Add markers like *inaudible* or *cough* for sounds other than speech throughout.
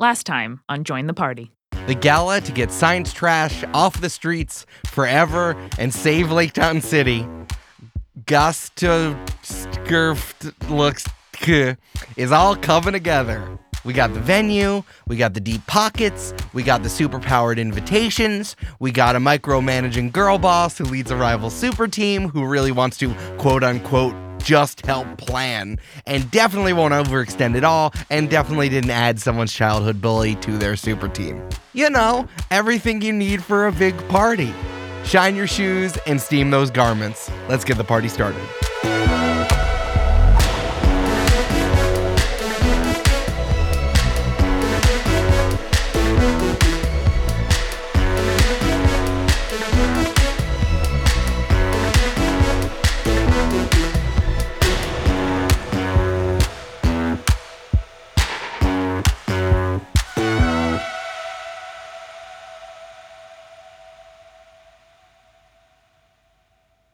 Last time on Join the Party. The gala to get science trash off the streets forever and save Lake Town City. Gusto looks is all coming together. We got the venue, we got the deep pockets, we got the superpowered invitations, we got a micromanaging girl boss who leads a rival super team who really wants to quote unquote just help plan and definitely won't overextend at all and definitely didn't add someone's childhood bully to their super team. You know, everything you need for a big party. Shine your shoes and steam those garments. Let's get the party started.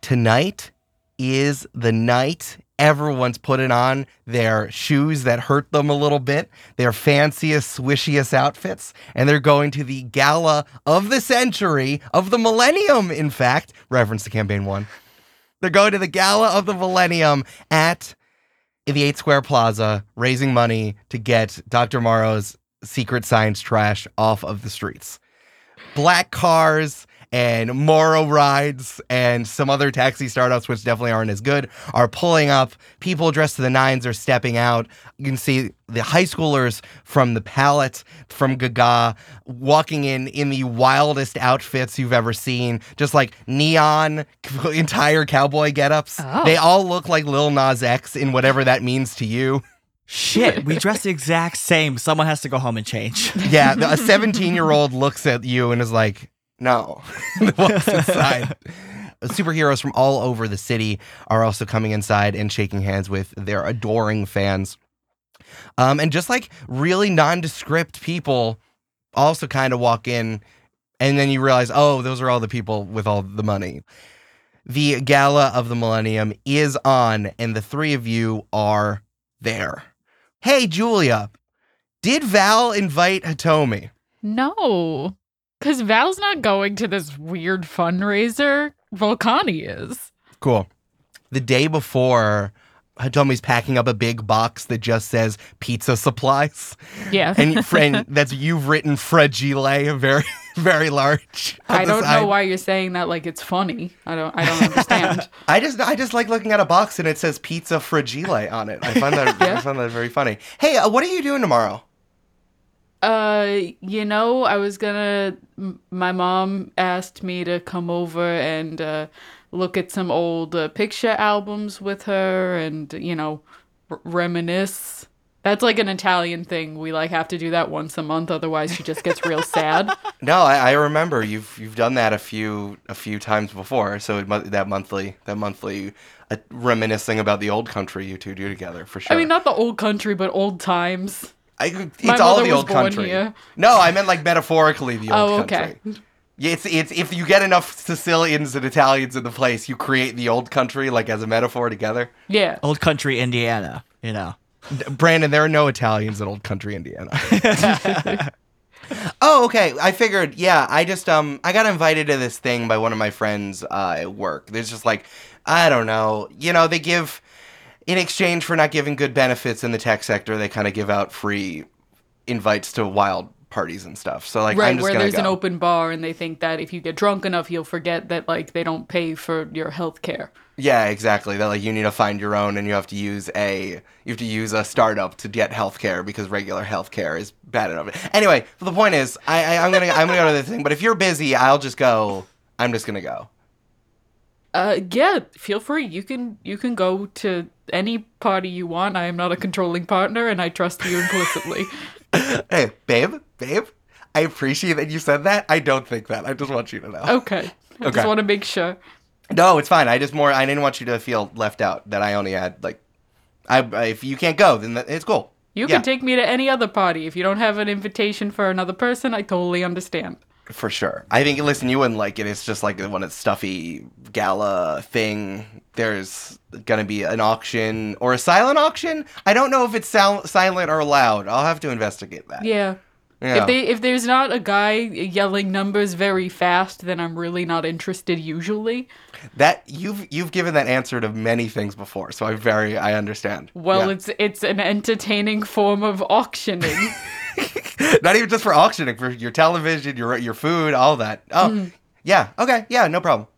Tonight is the night everyone's putting on their shoes that hurt them a little bit, their fanciest, swishiest outfits, and they're going to the gala of the century, of the millennium, in fact, reference to campaign one. They're going to the gala of the millennium at the Eight Square Plaza, raising money to get Dr. Morrow's secret science trash off of the streets. Black cars, and Morrow rides and some other taxi startups, which definitely aren't as good, are pulling up. People dressed to the nines are stepping out. You can see the high schoolers from the palette from Gaga walking in in the wildest outfits you've ever seen, just like neon *laughs* entire cowboy getups. Oh. They all look like Lil Nas X in whatever that means to you. Shit, we dress the exact same. Someone has to go home and change. Yeah, a 17 year old looks at you and is like, no, *laughs* walks inside. Superheroes from all over the city are also coming inside and shaking hands with their adoring fans. Um, and just like really nondescript people also kind of walk in, and then you realize, oh, those are all the people with all the money. The gala of the millennium is on, and the three of you are there. Hey, Julia, did Val invite Hitomi? No. Because Val's not going to this weird fundraiser. Volcani is. Cool. The day before, Hitomi's packing up a big box that just says pizza supplies. Yeah. and friend, *laughs* that's you've written fragile, very, *laughs* very large. I don't know why you're saying that like it's funny. I don't I don't understand. *laughs* I just I just like looking at a box and it says pizza fragile on it. I find that yeah. I find that very funny. Hey, uh, what are you doing tomorrow? Uh, you know, I was gonna. My mom asked me to come over and uh, look at some old uh, picture albums with her, and you know, r- reminisce. That's like an Italian thing. We like have to do that once a month, otherwise she just gets real sad. *laughs* No, I, I, remember you've you've done that a few a few times before. So it, that monthly that monthly uh, reminiscing about the old country you two do together for sure. I mean, not the old country, but old times. I, it's all the old country. Here. No, I meant like metaphorically the old country. oh, okay. country. It's it's if you get enough Sicilians and Italians in the place, you create the old country like as a metaphor together. Yeah. Old country Indiana, you know. Brandon, there are no Italians in old country Indiana. *laughs* oh, okay. I figured, yeah, I just um I got invited to this thing by one of my friends uh, at work. There's just like I don't know. You know, they give in exchange for not giving good benefits in the tech sector, they kind of give out free invites to wild parties and stuff. So like, right, where there's go. an open bar, and they think that if you get drunk enough, you'll forget that like they don't pay for your health care. Yeah, exactly. That like you need to find your own, and you have to use a you have to use a startup to get healthcare because regular healthcare is bad enough. Anyway, the point is, I, I I'm gonna I'm gonna go to this thing. But if you're busy, I'll just go. I'm just gonna go. Uh, yeah, feel free. You can you can go to any party you want. I am not a controlling partner, and I trust you implicitly. *laughs* hey, babe, babe. I appreciate that you said that. I don't think that. I just want you to know. Okay. I okay. just want to make sure. No, it's fine. I just more. I didn't want you to feel left out. That I only had like, I if you can't go, then it's cool. You yeah. can take me to any other party. If you don't have an invitation for another person, I totally understand. For sure. I think, listen, you wouldn't like it. It's just like when it's stuffy gala thing. There's going to be an auction or a silent auction. I don't know if it's sil- silent or loud. I'll have to investigate that. Yeah. Yeah. If they if there's not a guy yelling numbers very fast, then I'm really not interested usually. that you've you've given that answer to many things before, so I very I understand. Well, Yeah. it's it's an entertaining form of auctioning. *laughs* not even just for auctioning, for your television, your your food, all that. Oh, Mm. yeah, okay, yeah, no problem.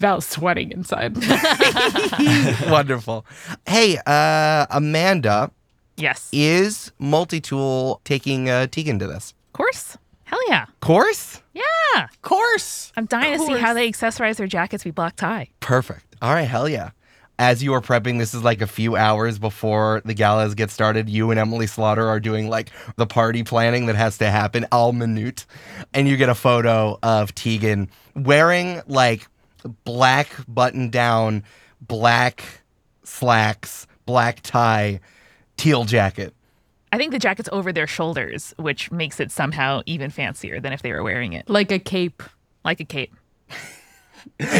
Val's sweating inside. *laughs* Wonderful. Hey, uh, Amanda, Yes. is Multi Tool taking uh, Tegan to this Of course. Hell yeah. course? Yeah. Of course. I'm dying to see how they accessorize their jackets with black tie. Perfect. All right, hell yeah. As you are prepping, this is like a few hours before the galas get started. You and Emily Slaughter are doing like the party planning that has to happen al minute. And you get a photo of Tegan wearing like black button down, black slacks, black tie, teal jacket. I think the jacket's over their shoulders, which makes it somehow even fancier than if they were wearing it. like a cape. Like a cape. *laughs*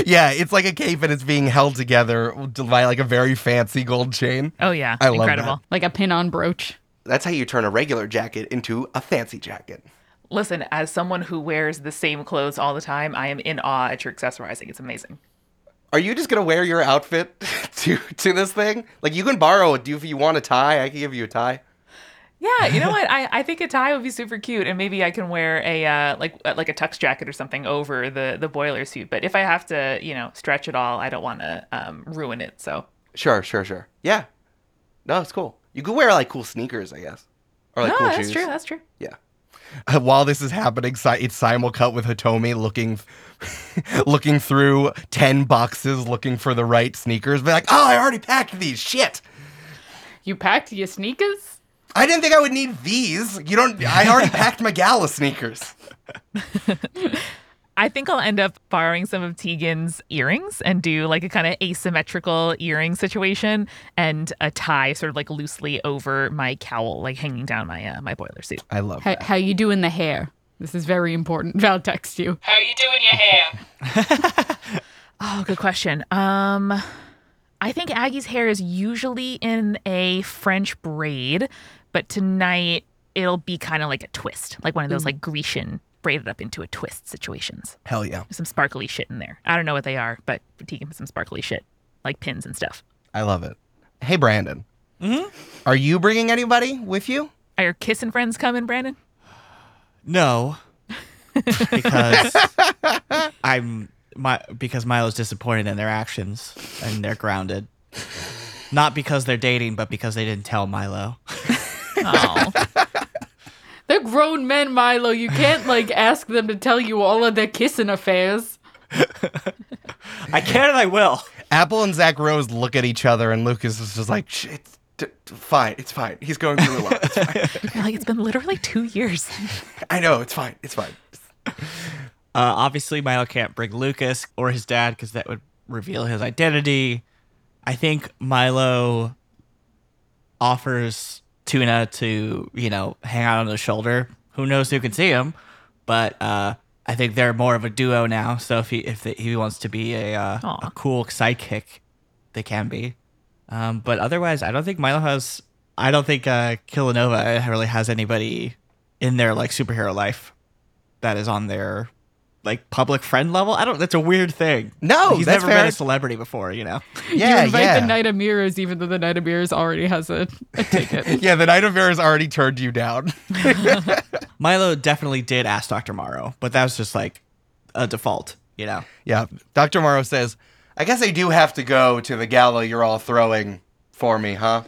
Yeah, it's like a cape and it's being held together by like a very fancy gold chain. Oh yeah. I love Incredible. Like a pin on brooch. That's how you turn a regular jacket into a fancy jacket. Listen, as someone who wears the same clothes all the time, I am in awe at your accessorizing. It's amazing. Are you just gonna wear your outfit *laughs* to to this thing? Like you can borrow a do if you want a tie. I can give you a tie. Yeah, you know *laughs* what? I, I think a tie would be super cute, and maybe I can wear a uh, like uh, like a tux jacket or something over the the boiler suit. But if I have to, you know, stretch it all, I don't want to um, ruin it. So Sure, sure, sure. Yeah. No, it's cool. You could wear like cool sneakers, I guess, or like no, cool that's shoes. true. That's true. Yeah. Uh, *laughs* While this is happening, si- it's simulcut with Hitomi looking, *laughs* looking through ten boxes, looking for the right sneakers. Be like, oh, I already packed these. Shit. You packed your sneakers? I didn't think I would need these. You don't. I already *laughs* packed my gala sneakers. I think I'll end up borrowing some of Tegan's earrings and do like a kind of asymmetrical earring situation and a tie sort of like loosely over my cowl, like hanging down my uh, my boiler suit. I love How, that. how you doing the hair? This is very important. *laughs* Val text you. How you doing your hair? *laughs* oh, good question. Um I think Aggie's hair is usually in a French braid, but tonight it'll be kind of like a twist, like one of those like Grecian braided up into a twist situations. Hell yeah. There's some sparkly shit in there. I don't know what they are, but Tegan put some sparkly shit, like pins and stuff. I love it. Hey, Brandon. Hmm. Are you bringing anybody with you? Are your kissing friends coming, Brandon? No. *laughs* Because I'm my because Milo's disappointed in their actions and they're grounded. Not because they're dating, but because they didn't tell Milo. *laughs* Oh, They're grown men, Milo. You can't like *laughs* ask them to tell you all of their kissing affairs. *laughs* I can and I will. Apple and Zach Rose look at each other, and Lucas is just like, "Shit, it's d- d- fine. It's fine. He's going through a lot. It's fine. *laughs* Like it's been literally two years. I know. It's fine. It's fine. Uh, obviously, Milo can't bring Lucas or his dad because that would reveal his identity. I think Milo offers Tuna to, you know, hang out on his shoulder. Who knows who can see him? But uh, I think they're more of a duo now. So if he if he wants to be a uh, a cool sidekick, they can be. Um, but otherwise, I don't think Milo has. I don't think uh, Killanova really has anybody in their like superhero life that is on their like public friend level. I don't. That's a weird thing. No, he's that's never fair. been a celebrity before. You know. *laughs* Yeah, you invite yeah. the Knight of Mirrors, even though the Knight of Mirrors already has a, a ticket. *laughs* yeah, the Knight of Mirrors already turned you down. *laughs* Milo definitely did ask Doctor Morrow, but that was just like a default. You know. yeah. Dr. Morrow says, I guess I do have to go to the gala you're all throwing for me, huh?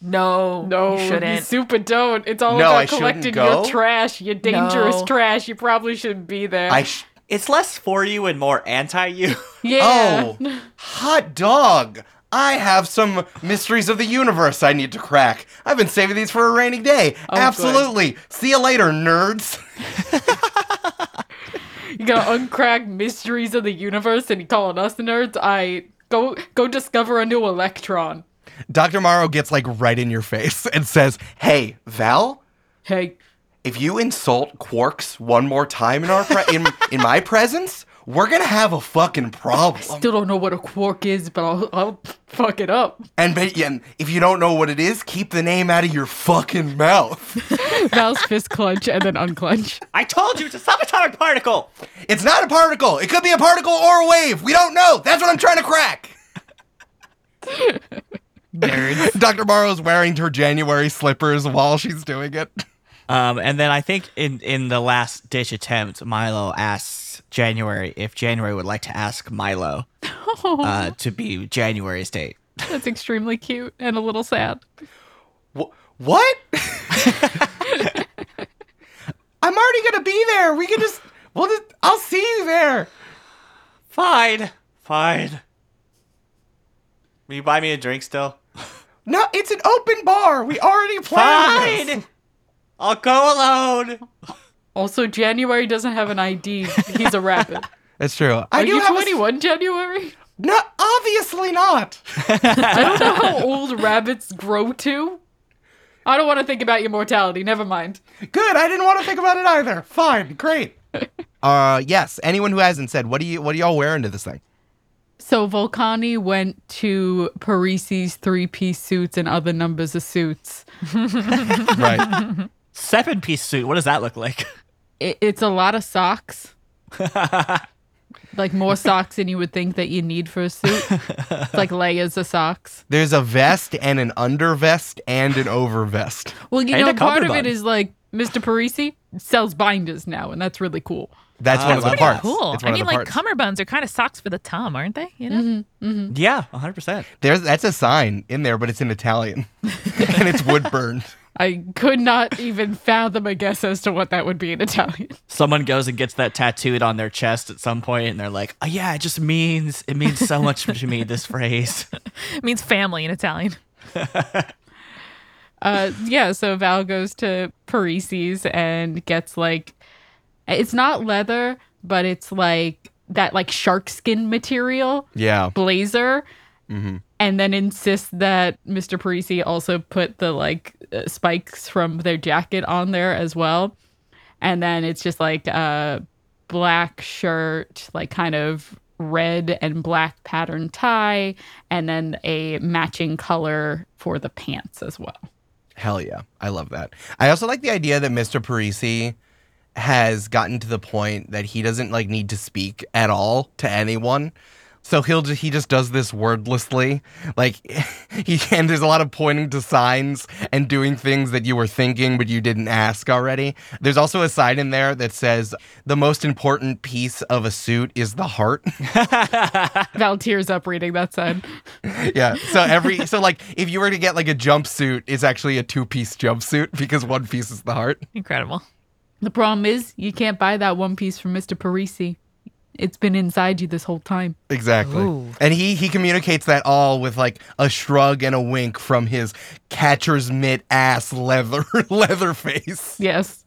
No, No, you you shouldn't. super don't. It's all No, about shouldn't collecting your trash, your dangerous No. trash. You probably shouldn't be there. I sh- It's less for you and more anti you. *laughs* yeah. Oh, hot dog. I have some mysteries of the universe I need to crack. I've been saving these for a rainy day. Oh, good. Absolutely. See you later, nerds. *laughs* You gotta uncrack mysteries of the universe and you calling us nerds? I go go discover a new electron. Dr. Morrow gets like right in your face and says, Hey, Val, Hey, if you insult quarks one more time in our pre- in, in my presence, we're gonna have a fucking problem. I Still don't know what a quark is, but I'll, I'll fuck it up. And, ba- and if you don't know what it is, keep the name out of your fucking mouth. *laughs* Val's fist clench and then unclench. I told you it's a subatomic particle. It's not a particle. It could be a particle or a wave. We don't know. That's what I'm trying to crack. Nerds. Dr. Morrow's wearing her January slippers while she's doing it. Um, and then I think in in the last ditch attempt, Milo asks January if January would like to ask Milo *laughs* uh, to be January's date. That's extremely cute and a little sad. Wh- what? *laughs* I'm already gonna be there. We can just, we'll just, I'll see you there. Fine, fine. Will you buy me a drink still? No, it's an open bar. We already planned. this. Fine. I'll go alone. Also, January doesn't have an ID. He's a rabbit. *laughs* That's true. I Are do you have a s- 21, January? No, obviously not. I don't know how *laughs* old rabbits grow to. I don't want to think about your mortality. Never mind. Good. I didn't want to think about it either. Fine. Great. *laughs* Uh, yes. Anyone who hasn't said, what do you, what are y'all wearing to this thing? So Volcani went to Parisi's three-piece suits and other numbers of suits. Right. Seven piece suit. What does that look like? *laughs* It, it's a lot of socks. *laughs* like more socks than you would think that you need for a suit. It's like layers of socks. There's a vest and an under vest and an over vest. Well, you And know, part of it cummerbund. like Mr. Parisi sells binders now, and that's really cool. That's Ah, one of the that's parts. Cool. It's I mean, of the like parts. cummerbunds are kind of socks for the tum, aren't they? You know. yeah, 100%. There's that's a sign in there, but it's in Italian, *laughs* and it's wood burned. I could not even fathom a guess as to what that would be in Italian. *laughs* Someone goes and gets that tattooed on their chest at some point, and they're like, oh, yeah, it just means, it means so much to me, this *laughs* phrase. It means family in Italian. *laughs* Uh, yeah, so Val goes to Parisi's and gets like, it's not leather, but it's like that like shark skin material Yeah. blazer. Mhm. And then insist that Mr. Parisi also put the like uh, spikes from their jacket on there as well. And then it's just like a black shirt, like kind of red and black pattern tie, and then a matching color for the pants as well. Hell yeah. I love that. I also like the idea that Mr. Parisi has gotten to the point that he doesn't like need to speak at all to anyone. So he'll just, he just does this wordlessly. Like *laughs* he and there's a lot of pointing to signs and doing things that you were thinking but you didn't ask already. There's also a sign in there that says the most important piece of a suit is the heart. *laughs* Val tears up reading that sign. yeah. So every so like if you were to get like a jumpsuit, it's actually a two-piece jumpsuit because one piece is the heart. Incredible. The problem is you can't buy that one piece from Mr. Parisi. It's been inside you this whole time. Exactly. Ooh. And he he communicates that all with like a shrug and a wink from his catcher's mitt ass leather *laughs* leather face. Yes.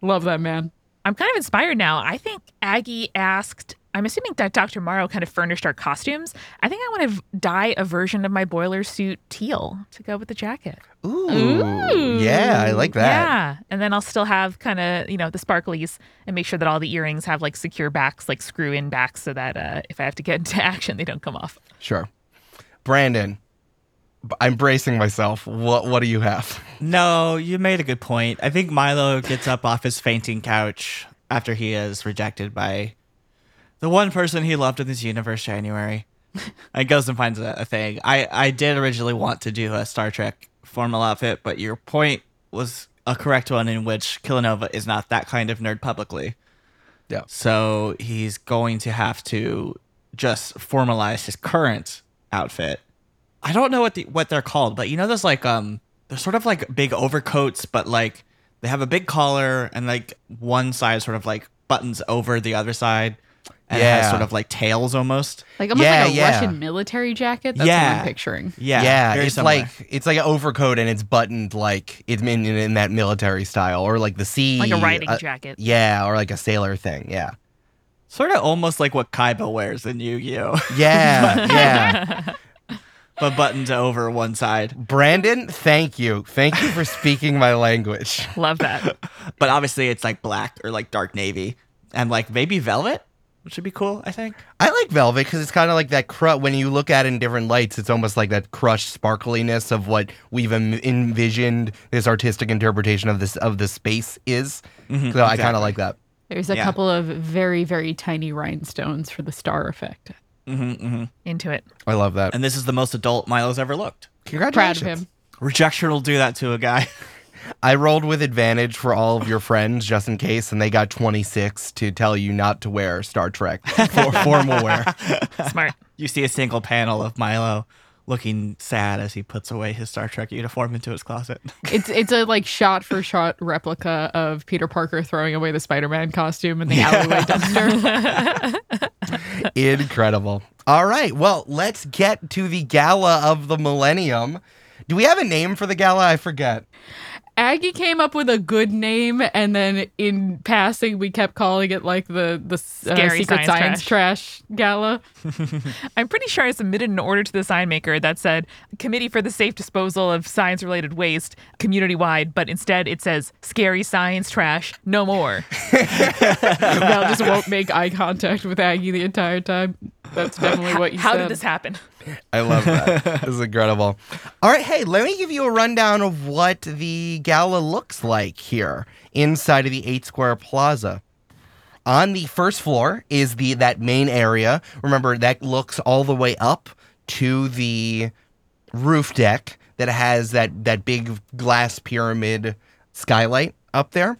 Love that man. I'm kind of inspired now. I think Aggie asked, I'm assuming that Dr. Morrow kind of furnished our costumes. I think I want to dye a version of my boiler suit teal to go with the jacket. Ooh. Ooh. Yeah, I like that. Yeah. And then I'll still have kind of, you know, the sparklies and make sure that all the earrings have like secure backs, like screw in backs so that uh, if I have to get *laughs* into action, they don't come off. Sure. Brandon, I'm bracing myself. What what do you have? *laughs* No, you made a good point. I think Milo gets up off his fainting couch after he is rejected by the one person he loved in this universe, January. *laughs* and goes and finds a, a thing. I, I did originally want to do a Star Trek formal outfit, but your point was a correct one in which Killanova is not that kind of nerd publicly. Yeah. So he's going to have to just formalize his current outfit. I don't know what the what they're called, but you know those like um they're sort of like big overcoats, but like they have a big collar and like one side sort of like buttons over the other side and it has Yeah. sort of like tails almost. Like almost Yeah, like a yeah. Russian military jacket. That's what Yeah. I'm picturing. Yeah, Yeah, very it's similar. like it's like an overcoat and it's buttoned like it's in, in that military style or like the sea Like a riding uh, jacket. Yeah, or like a sailor thing. Yeah. sort of almost like what Kaiba wears in Yu-Gi-Oh, Yeah, *laughs* yeah. but buttons over one side. Brandon, thank you. Thank you for speaking my language. Love that. *laughs* But obviously it's like black or like dark navy and like maybe velvet. Which would be cool. I think. I like velvet because it's kind of like that cru- when you look at it in different lights, it's almost like that crushed sparkliness of what we've Im- envisioned this artistic interpretation of this of the space is. so I kind of like that. There's a Yeah. couple of very, very tiny rhinestones for the star effect. hmm hmm Into it. I love that. And this is the most adult Milo's ever looked. Congratulations. Proud Congratulations. of him. Rejection will do that to a guy. *laughs* I rolled with advantage for all of your friends just in case, and they got 26 to tell you not to wear Star Trek for *laughs* formal wear. Smart. You see a single panel of Milo looking sad as he puts away his Star Trek uniform into his closet. It's it's a like shot for shot replica of Peter Parker throwing away the Spider-Man costume in the alleyway dumpster. *laughs* Incredible. All right. Well, let's get to the gala of the millennium. Do we have a name for the gala? I forget. Aggie came up with a good name, and then in passing, we kept calling it like the the uh, Scary secret science science, trash. gala. *laughs* I'm pretty sure I submitted an order to the sign maker that said Committee for the Safe Disposal of Science Related Waste community wide, but instead it says Scary Science Trash, no more. *laughs* Val just won't make eye contact with Aggie the entire time. That's definitely what you How said. did this happen? I love that. *laughs* this is incredible. All right. Hey, let me give you a rundown of what the gala looks like here inside of the Eight Square Plaza. On the first floor is the that main area. Remember that looks all the way up to the roof deck that has that that big glass pyramid skylight up there.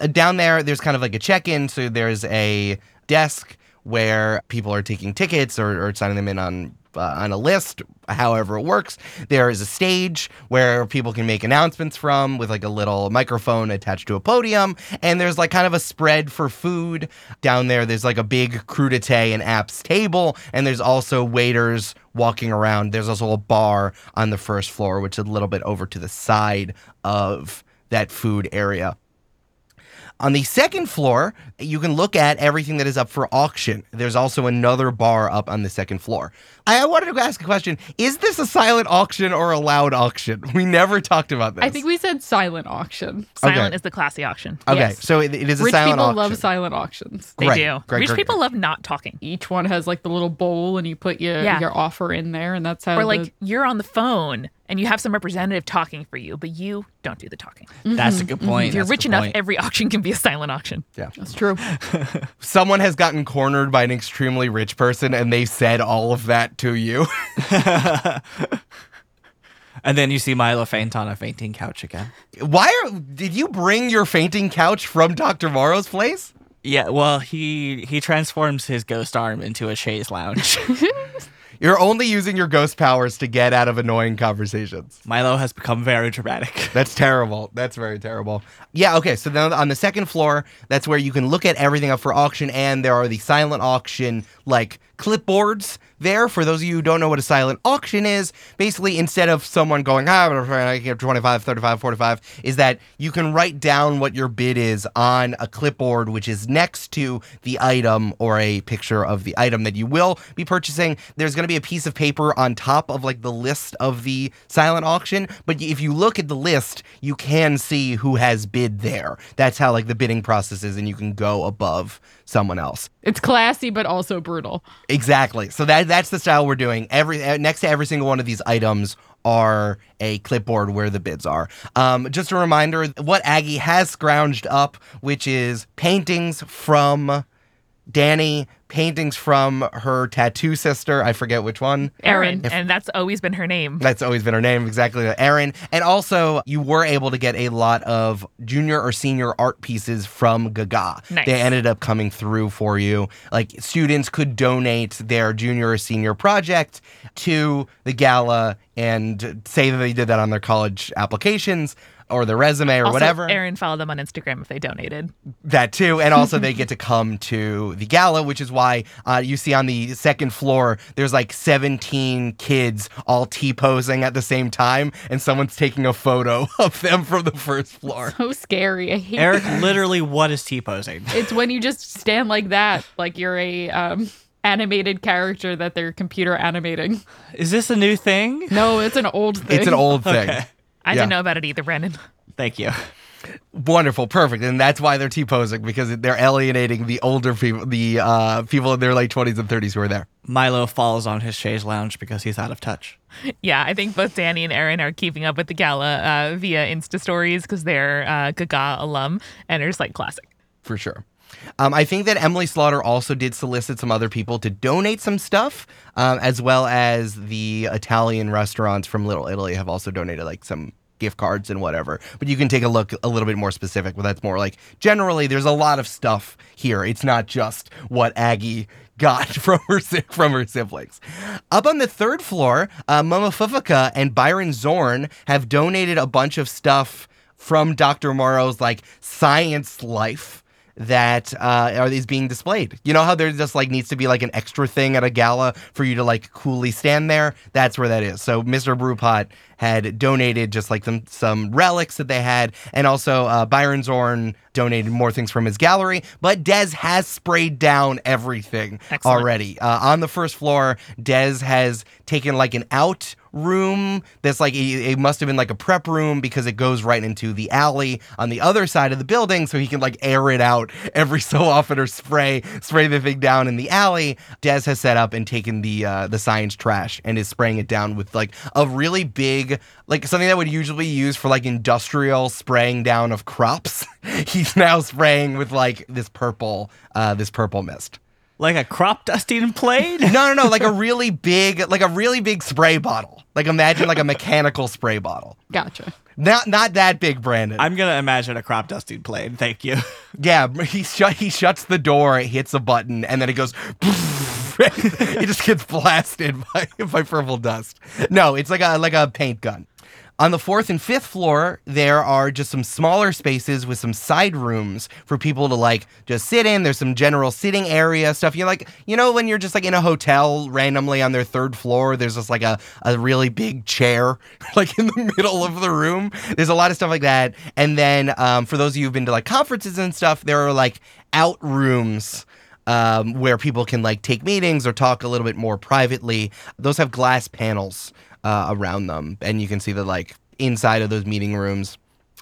Uh, down there, there's kind of like a check-in. So there's a desk where people are taking tickets or, or signing them in on uh, on a list. However, it works. There is a stage where people can make announcements from with like a little microphone attached to a podium, and there's like kind of a spread for food down there. There's like a big crudite and apps table, and there's also waiters walking around. There's also a bar on the first floor, which is a little bit over to the side of that food area. On the second floor, you can look at everything that is up for auction. There's also another bar up on the second floor. I I wanted to ask a question Is this a silent auction or a loud auction? *laughs* We never talked about this. I think we said silent auction. Silent Okay. is the classy auction. Okay, yes. so it, it is a Rich silent auction. Rich people love silent auctions. They Great, do. great, Rich great, people great. love not talking. Each one has like the little bowl, and you put your Yeah. your offer in there, and that's how. Or the- like you're on the phone and you have some representative talking for you, but you don't do the talking. That's a good mm-hmm. point. Mm-hmm. If you're That's rich enough, point. every auction can be a silent auction. Yeah. That's true. *laughs* Someone has gotten cornered by an extremely rich person and they said all of that to you. *laughs* and then you see Milo faint on a fainting couch again. Why are did you bring your fainting couch from Dr. Morrow's place? Yeah, well, he he transforms his ghost arm into a chaise lounge. *laughs* You're only using your ghost powers to get out of annoying conversations. Milo has become very dramatic. *laughs* That's terrible. That's very terrible. Yeah, okay. So then on the second floor, that's where you can look at everything up for auction, and there are the silent auction like clipboards there. For those of you who don't know what a silent auction is, basically instead of someone going, ah, I get 25, 35, 45, is that you can write down what your bid is on a clipboard, which is next to the item or a picture of the item that you will be purchasing. There's going to be a piece of paper on top of like the list of the silent auction, but if you look at the list, you can see who has bid there. That's how like the bidding process is, and you can go above someone else. It's classy, but also brutal. Exactly. So that that's the style we're doing. Every uh, next to every single one of these items are a clipboard where the bids are. Um, just a reminder, what Aggie has scrounged up, which is paintings from Danny, paintings from her tattoo sister. I forget which one. Erin, and that's always been her name. That's always been her name, exactly. Erin. And also, you were able to get a lot of junior or senior art pieces from Gaga. Nice. They ended up coming through for you. Like, students could donate their junior or senior project to the gala and say that they did that on their college applications or their resume or also, whatever. Erin followed them on Instagram if they donated. That too, and also they get to come to the gala, which is why uh, you see on the second floor there's like 17 kids all T posing at the same time, and someone's taking a photo *laughs* of them from the first floor. So scary. I hate Eric, literally, what is T posing? It's when you just stand like that, like you're a um, animated character that they're computer animating. Is this a new thing? No, it's an old thing. It's an old thing. Okay. I Yeah. didn't know about it either, Brandon. *laughs* Thank you. Wonderful, perfect, and that's why they're T posing because they're alienating the older people, the uh, people in their late twenties and thirties who are there. Milo falls on his chaise lounge because he's out of touch. Yeah, I think both Danny and Erin are keeping up with the gala uh, via Insta stories because they're uh, Gaga alum and are just like classic. for sure. Um, I think that Emily Slaughter also did solicit some other people to donate some stuff, um, as well as the Italian restaurants from Little Italy have also donated like some gift cards and whatever. But you can take a look a little bit more specific. But that's more like generally there's a lot of stuff here. It's not just what Aggie got *laughs* from her from her siblings. Up on the third floor, uh, Mama Fufaka and Byron Zorn have donated a bunch of stuff from Dr. Morrow's like science life that uh, are is being displayed. You know how there just like needs to be like an extra thing at a gala for you to like coolly stand there. That's where that is. So Mr. Brewpot had donated just like some some relics that they had, and also uh, Byron Zorn donated more things from his gallery. But Dez has sprayed down everything Excellent. already uh, on the first floor. Dez has taken like an out room that's like it, must have been like a prep room because it goes right into the alley on the other side of the building so he can like air it out every *laughs* so often or spray spray the thing down in the alley. Dez has set up and taken the uh, the science trash and is spraying it down with like a really big like something that would usually be used for like industrial spraying down of crops. *laughs* He's now spraying with like this purple uh this purple mist Like a crop dusting plane? no, no, no, like a really big, like a really big spray bottle. Like imagine like a mechanical spray bottle. Gotcha. Not not that big, Brandon. I'm gonna imagine a crop dusting plane. Thank you. *laughs* yeah, he shut he shuts the door, it hits a button, and then it goes. *laughs* it just gets blasted *laughs* by, by purple dust. No, it's like a like a paint gun. On the fourth and fifth floor, there are just some smaller spaces with some side rooms for people to like just sit in. There's some general sitting area stuff. You like, you know, when you're just like in a hotel randomly on their third floor, there's just like a, a really big chair *laughs* like in the *laughs* middle of the room. There's a lot of stuff like that. And then um, for those of you who've been to like conferences and stuff, there are like out rooms um, where people can like take meetings or talk a little bit more privately. Those have glass panels uh, around them, and you can see that like inside of those meeting rooms,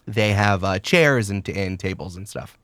they have uh, chairs and, and tables and stuff.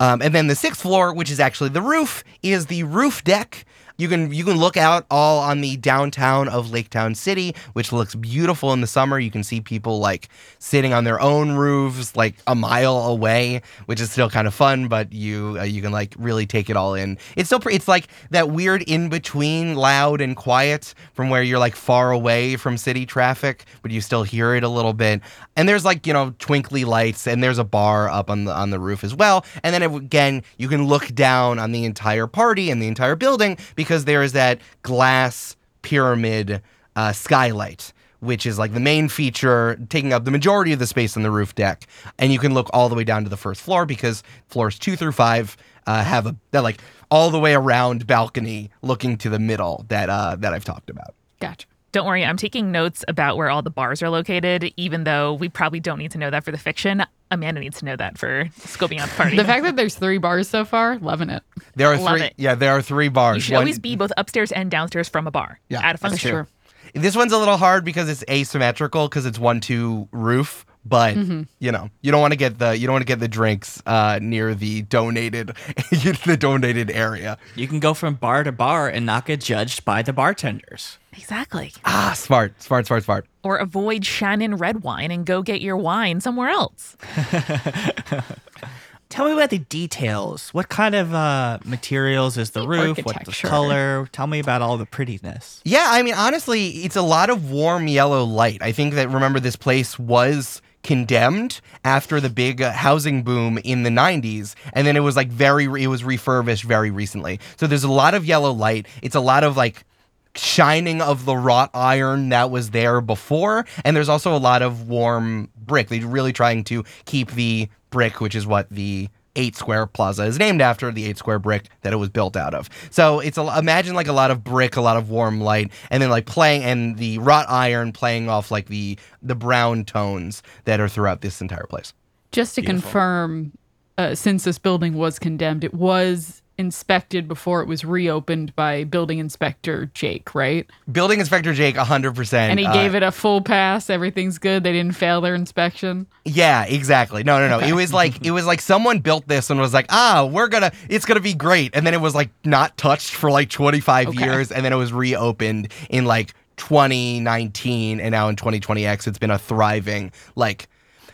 Um, and then the sixth floor, which is actually the roof, is the roof deck. You can you can look out all on the downtown of Lake Town City, which looks beautiful in the summer. You can see people like sitting on their own roofs, like a mile away, which is still kind of fun. But you uh, you can like really take it all in. It's still pre- it's like that weird in between loud and quiet from where you're like far away from city traffic, but you still hear it a little bit. And there's like you know twinkly lights, and there's a bar up on the on the roof as well. And then again, you can look down on the entire party and the entire building because there is that glass pyramid uh, skylight. Which is like the main feature, taking up the majority of the space on the roof deck, and you can look all the way down to the first floor because floors two through five uh, have a that like all the way around balcony looking to the middle that uh, that I've talked about. Gotcha. Don't worry, I'm taking notes about where all the bars are located, even though we probably don't need to know that for the fiction. Amanda needs to know that for scoping out the party. The fact that there's three bars so far, loving it. There are Love three. it. Yeah, there are three bars. you should One- always be both upstairs and downstairs from a bar. Yeah, at a that's true. This one's a little hard because it's asymmetrical because it's one two roof. But you know, you don't want to get the you don't want to get the drinks uh, near the donated *laughs* the donated area. You can go from bar to bar and not get judged by the bartenders. Exactly. Ah, smart, smart, smart, smart. Or avoid Shannon red wine and go get your wine somewhere else. *laughs* Tell me about the details. What kind of uh, materials is the, The roof? What's the color? Tell me about all the prettiness. Yeah, I mean, honestly, it's a lot of warm yellow light. I think that remember this place was condemned after the big uh, housing boom in the 90s and then it was like very it was refurbished very recently. So there's a lot of yellow light. It's a lot of like shining of the wrought iron that was there before and there's also a lot of warm brick. They're really trying to keep the brick, which is what the eight square plaza is named after the eight square brick that it was built out of. So it's a, imagine like a lot of brick, a lot of warm light, and then like playing and the wrought iron playing off like the the brown tones that are throughout this entire place. Just to Beautiful. confirm, uh, since this building was condemned, it was inspected before it was reopened by building inspector Jake, right? Building Inspector Jake, 100%. And he uh, gave it a full pass. Everything's good. They didn't fail their inspection. Yeah, exactly. No, no, no. It was like it was like someone built this and was like, ah, we're gonna, it's gonna be great, and then it was like not touched for like 25 Okay. years, and then it was reopened in like 2019, and now in 2020x, it's been a thriving like.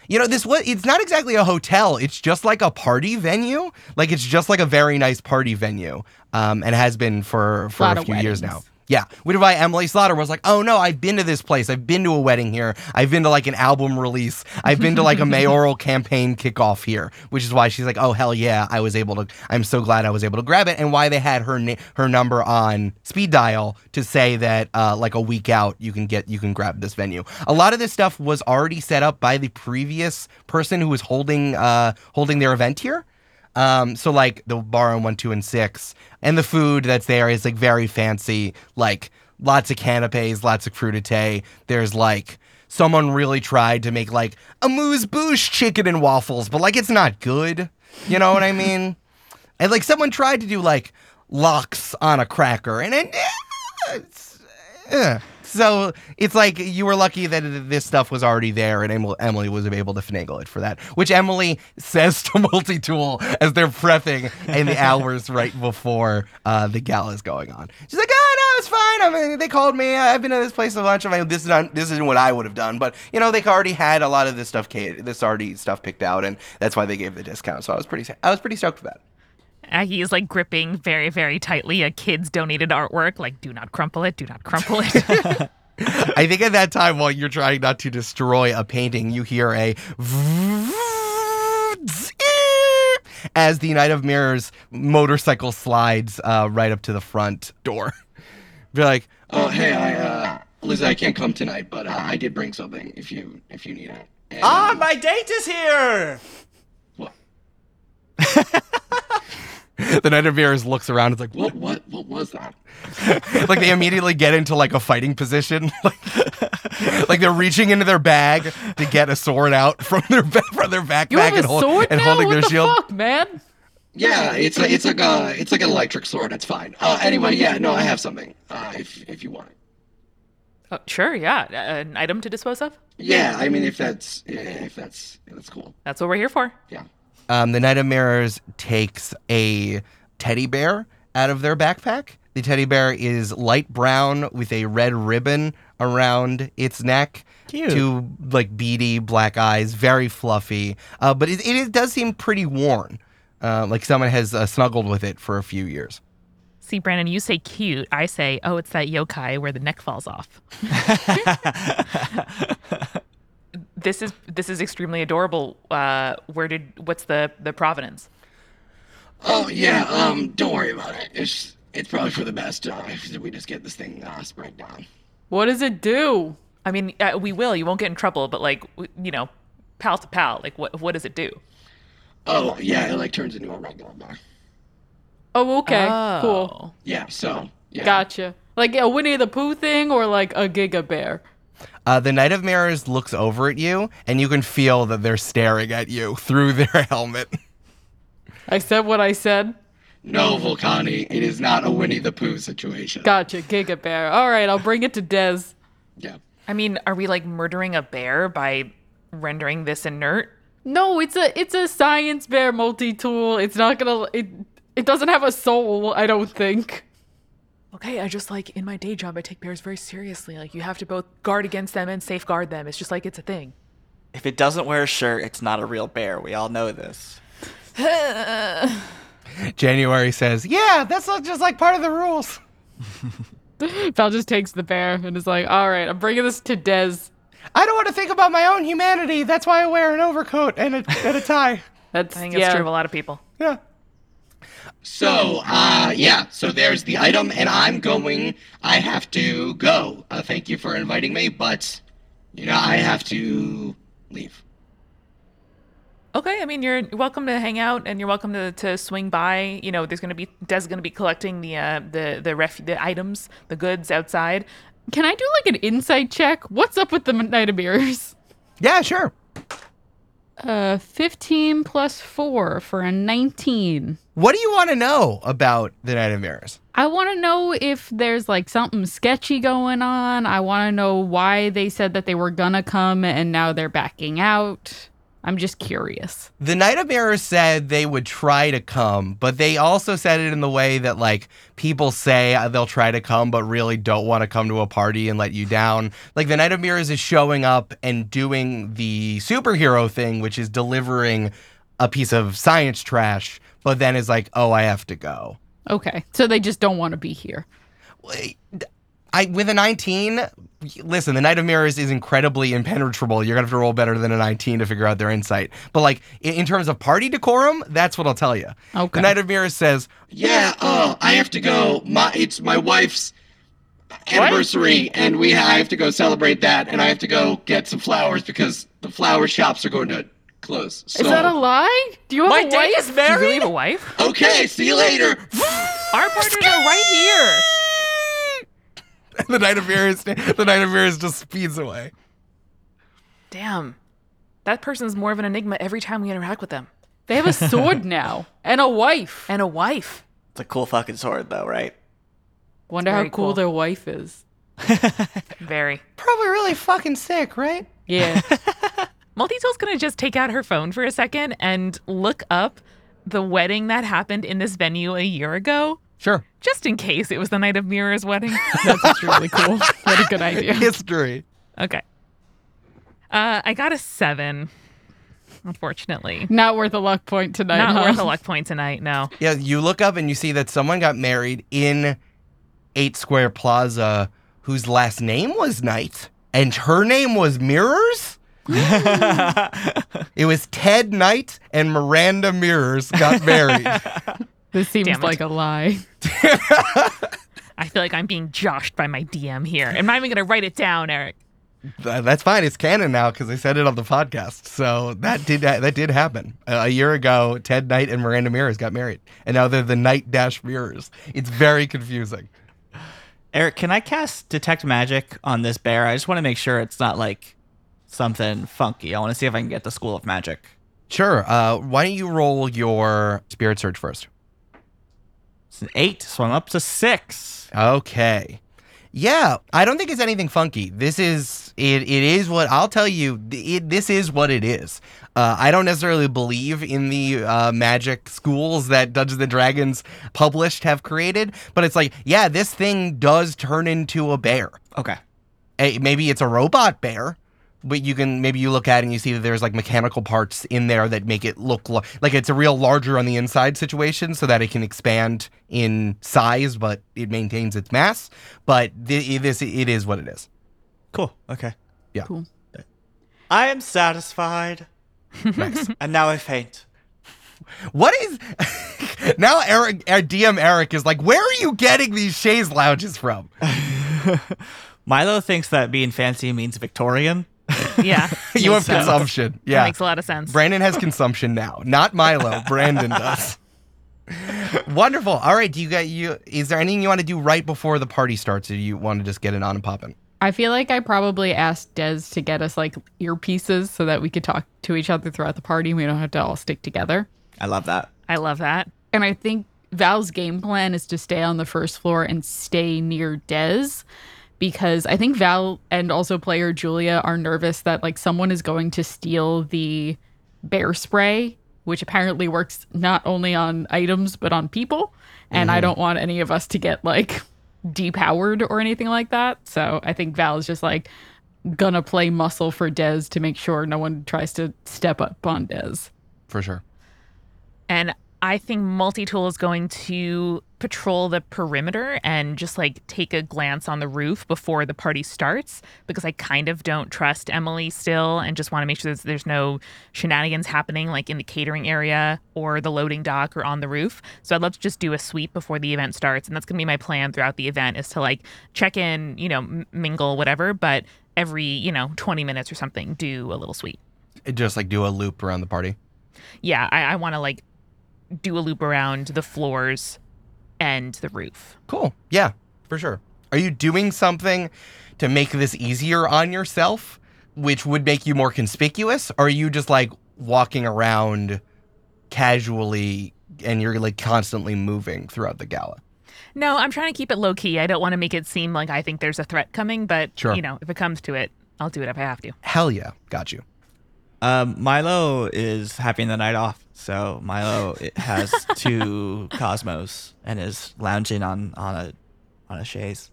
You know, this what it's not exactly a hotel. It's just like a party venue. Like it's just like a very nice party venue. Um, and has been for for a of few years now. Yeah, which is why Emily Slaughter was like, "Oh no, I've been to this place. I've been to a wedding here. I've been to like an album release. I've been to like a *laughs* mayoral campaign kickoff here." Which is why she's like, "Oh hell yeah, I was able to. I'm so glad I was able to grab it." And why they had her na- her number on speed dial to say that uh, like a week out you can get you can grab this venue. A lot of this stuff was already set up by the previous person who was holding uh, holding their event here. Um, so like the bar on one, two, and six, and the food that's there is like very fancy, like lots of canapes, lots of crudité. There's like someone really tried to make like a moose bouche chicken and waffles, but like it's not good. You know what I *laughs* mean? And like someone tried to do like lox on a cracker, and it, it's, eh. So it's like you were lucky that this stuff was already there, and Emily, was able to finagle it for that. Which Emily says *laughs* to Multitool as they're prepping in the hours right before uh, the gala is going on. She's like, "Oh no, it's fine. I mean, they called me. I've been to this place a bunch. I this is not this isn't what I would have done, but you know, they already had a lot of this stuff, this already stuff picked out, and that's why they gave the discount. So I was pretty, I was pretty stoked for that." Aggie is like gripping very, very tightly a kid's donated artwork. Like, do not crumple it. Do not crumple it. *laughs* I think at that time, while you're trying not to destroy a painting, you hear a *laughs* as the Knight of Mirrors motorcycle slides uh, right up to the front door. *laughs* Be like, Oh, hey, I, uh, Liz, I can't come tonight, but uh, I did bring something if you if you need it. And, Ah, um, my date is here. what, *laughs* the Knight of Mirrors looks around. It's like, what what what was that? *laughs* like they immediately get into like a fighting position, *laughs* like, like they're reaching into their bag to get a sword out from their ba- from their backpack You have and, a hold- sword and now? holding what their the shield. fuck, man? Yeah, it's a, it's like a it's like an electric sword. It's fine. Uh, anyway, yeah, no, I have something. Uh, if if you want it. Oh, sure, yeah. Uh, An item to dispose of? Yeah, I mean, if that's if that's yeah, that's cool. That's what we're here for. Yeah. Um, the Knight of Mirrors takes a teddy bear out of their backpack. The teddy bear is light brown with a red ribbon around its neck. Cute. Two like beady black eyes, very fluffy. Uh, but it, it, is- does seem pretty worn. Uh, like someone has uh, snuggled with it for a few years. See, Brandon, you say cute. I say, oh, it's that yokai where the neck falls off. *laughs* *laughs* this is this is extremely adorable. Uh, where did what's the the provenance? Oh yeah. Um, don't worry about it. It's it's probably for the best. Uh, if we just get this thing uh, sprayed down. What does it do? I mean, uh, we will. You won't get in trouble, but like, you know, pal to pal. Like, what what does it do? Oh yeah, it like turns into a regular bar. Oh, okay. Oh. Cool. Yeah. So yeah. Gotcha. Like a Winnie the Pooh thing or like a Giga Bear? Uh, the Knight of Mirrors looks over at you, and you can feel that they're staring at you *laughs* through their *laughs* helmet. I said what I said. No, Volcani, it is not a Winnie the Pooh situation. Gotcha. Giga Bear. All right, I'll bring it to Dez. Yeah. I mean, are we like murdering a bear by rendering this inert? No, it's a it's a science bear multi-tool. It's not gonna it it doesn't have a soul, I don't think. Okay, I just like in my day job, I take bears very seriously. Like, you have to both guard against them and safeguard them. It's just like it's a thing. If it doesn't wear a shirt, it's not a real bear. We all know this. *laughs* January says, "Yeah, that's not just like part of the rules." *laughs* Val just takes the bear and is like, "All right, I'm bringing this to Dez." I don't want to think about my own humanity. That's why I wear an overcoat and a, and a tie. *laughs* That's I think yeah. it's true of a lot of people. Yeah. So, uh, yeah, so there's the item, and I'm going, I have to go. Uh, thank you for inviting me, but, you know, I have to leave. Okay, I mean, you're welcome to hang out and you're welcome to, to swing by. You know, there's going to be, Dez going to be collecting the, uh, the, the, ref, the items, the goods outside. Can I do like an insight check? What's up with the Knight of Mirrors? *laughs* Yeah, sure. Uh, 15 plus 4 for a 19. What do you want to know about the Knight of Mirrors? I want to know if there's like something sketchy going on. I want to know why they said that they were gonna come and now they're backing out. I'm just curious. The Knight of Mirrors said they would try to come, but they also said it in the way that like people say uh, they'll try to come, but really don't want to come to a party and let you down. Like the Knight of Mirrors is showing up and doing the superhero thing, which is delivering a piece of science trash, but then is like, oh, I have to go. Okay, so they just don't want to be here. I with a 19, listen, the Knight of Mirrors is incredibly impenetrable. You're gonna have to roll better than a 19 to figure out their insight. But like in, in terms of party decorum, that's what I'll tell you. Okay. The Knight of Mirrors says, Yeah, oh, I have to go. My it's my wife's anniversary, and we I have to go celebrate that, and I have to go get some flowers because the flower shops are going to close. So, Is that a lie? Do you have My a date wife? is Do you really have a wife? okay? See you later. Our partners are right here. *laughs* the Knight of Mirrors, the Knight of Mirrors just speeds away. Damn. That person's more of an enigma every time we interact with them. They have a sword *laughs* now and a wife. And a wife. It's a cool fucking sword, though, right? Wonder how cool, cool. their wife is. *laughs* Very. Probably really fucking sick, right? Yeah. Multitool's gonna just take out her phone for a second and look up the wedding that happened in this venue a year ago, Sure. just in case it was the Knight of Mirrors wedding. *laughs* That's really cool. What a good *laughs* idea. History. okay. Uh, I got a seven, unfortunately. Not worth a luck point tonight. Not huh? worth a luck point tonight, no. Yeah, you look up and you see that someone got married in Eight Square Plaza whose last name was Knight and her name was Mirrors. It was Ted Knight and Miranda Mirrors got married. *laughs* This seems Damn it. like a lie. *laughs* I feel like I'm being joshed by my DM here. I'm not even gonna write it down, Eric. Th- That's fine. It's canon now because I said it on the podcast. So that did that did happen Uh, a year ago. Ted Knight and Miranda Mirrors got married, and now they're the Knight Dash Mirrors. It's very confusing. Eric, can I cast detect magic on this bear? I just want to make sure it's not like something funky. I want to see if I can get the school of magic. Sure. Uh, why don't you roll your spirit search first? It's an eight, so I'm up to six. Okay. Yeah, I don't think it's anything funky. This is it. It is what I'll tell you. It, this is what it is. Uh, I don't necessarily believe in the uh, magic schools that Dungeons and Dragons published have created, but it's like, yeah, this thing does turn into a bear. Okay. Eh, maybe it's a robot bear, but you can maybe you look at it and you see that there's like mechanical parts in there that make it look lo- like it's a real larger on the inside situation, so that it can expand in size, but it maintains its mass. But th- this it is what it is. Cool. Okay. Yeah. Cool. I am satisfied. Nice. *laughs* And now I faint. what is *laughs* now? Eric, uh, our DM Eric is like, where are you getting these chaise lounges from? *laughs* Milo thinks that being fancy means Victorian. Yeah. *laughs* you have Makes sense. consumption. That Yeah, makes a lot of sense. Brandon has consumption now, not Milo. *laughs* Brandon does. Wonderful. All right. Do you got you? Is there anything you want to do right before the party starts, or do you want to just get it on and popping? I feel like I probably asked Dez to get us like earpieces so that we could talk to each other throughout the party and we don't have to all stick together. I love that. I love that. And I think Val's game plan is to stay on the first floor and stay near Dez because I think Val and also player Julia are nervous that like someone is going to steal the bear spray, which apparently works not only on items but on people. And I mm-hmm. don't want any of us to get like *laughs* depowered or anything like that. So I think Val is just like gonna play muscle for Dez to make sure no one tries to step up on Dez. For sure. And I think Multi Tool is going to patrol the perimeter and just like take a glance on the roof before the party starts because I kind of don't trust Emily still and just want to make sure that there's no shenanigans happening like in the catering area or the loading dock or on the roof. So I'd love to just do a sweep before the event starts. And that's going to be my plan throughout the event is to like check in, you know, m- mingle, whatever, but every, you know, 20 minutes or something, do a little sweep. Just like do a loop around the party. Yeah, I, I want to like do a loop around the floors and the roof. Cool. Yeah, for sure. Are you doing something to make this easier on yourself, which would make you more conspicuous? Or are you just like walking around casually and you're like constantly moving throughout the gala. No, I'm trying to keep it low key. I don't want to make it seem like I think there's a threat coming, but Sure. you know, if it comes to it, I'll do it if I have to. Hell yeah, got you. Um, Milo is having the night off, so Milo it has two *laughs* Cosmos and is lounging on on a on a chaise.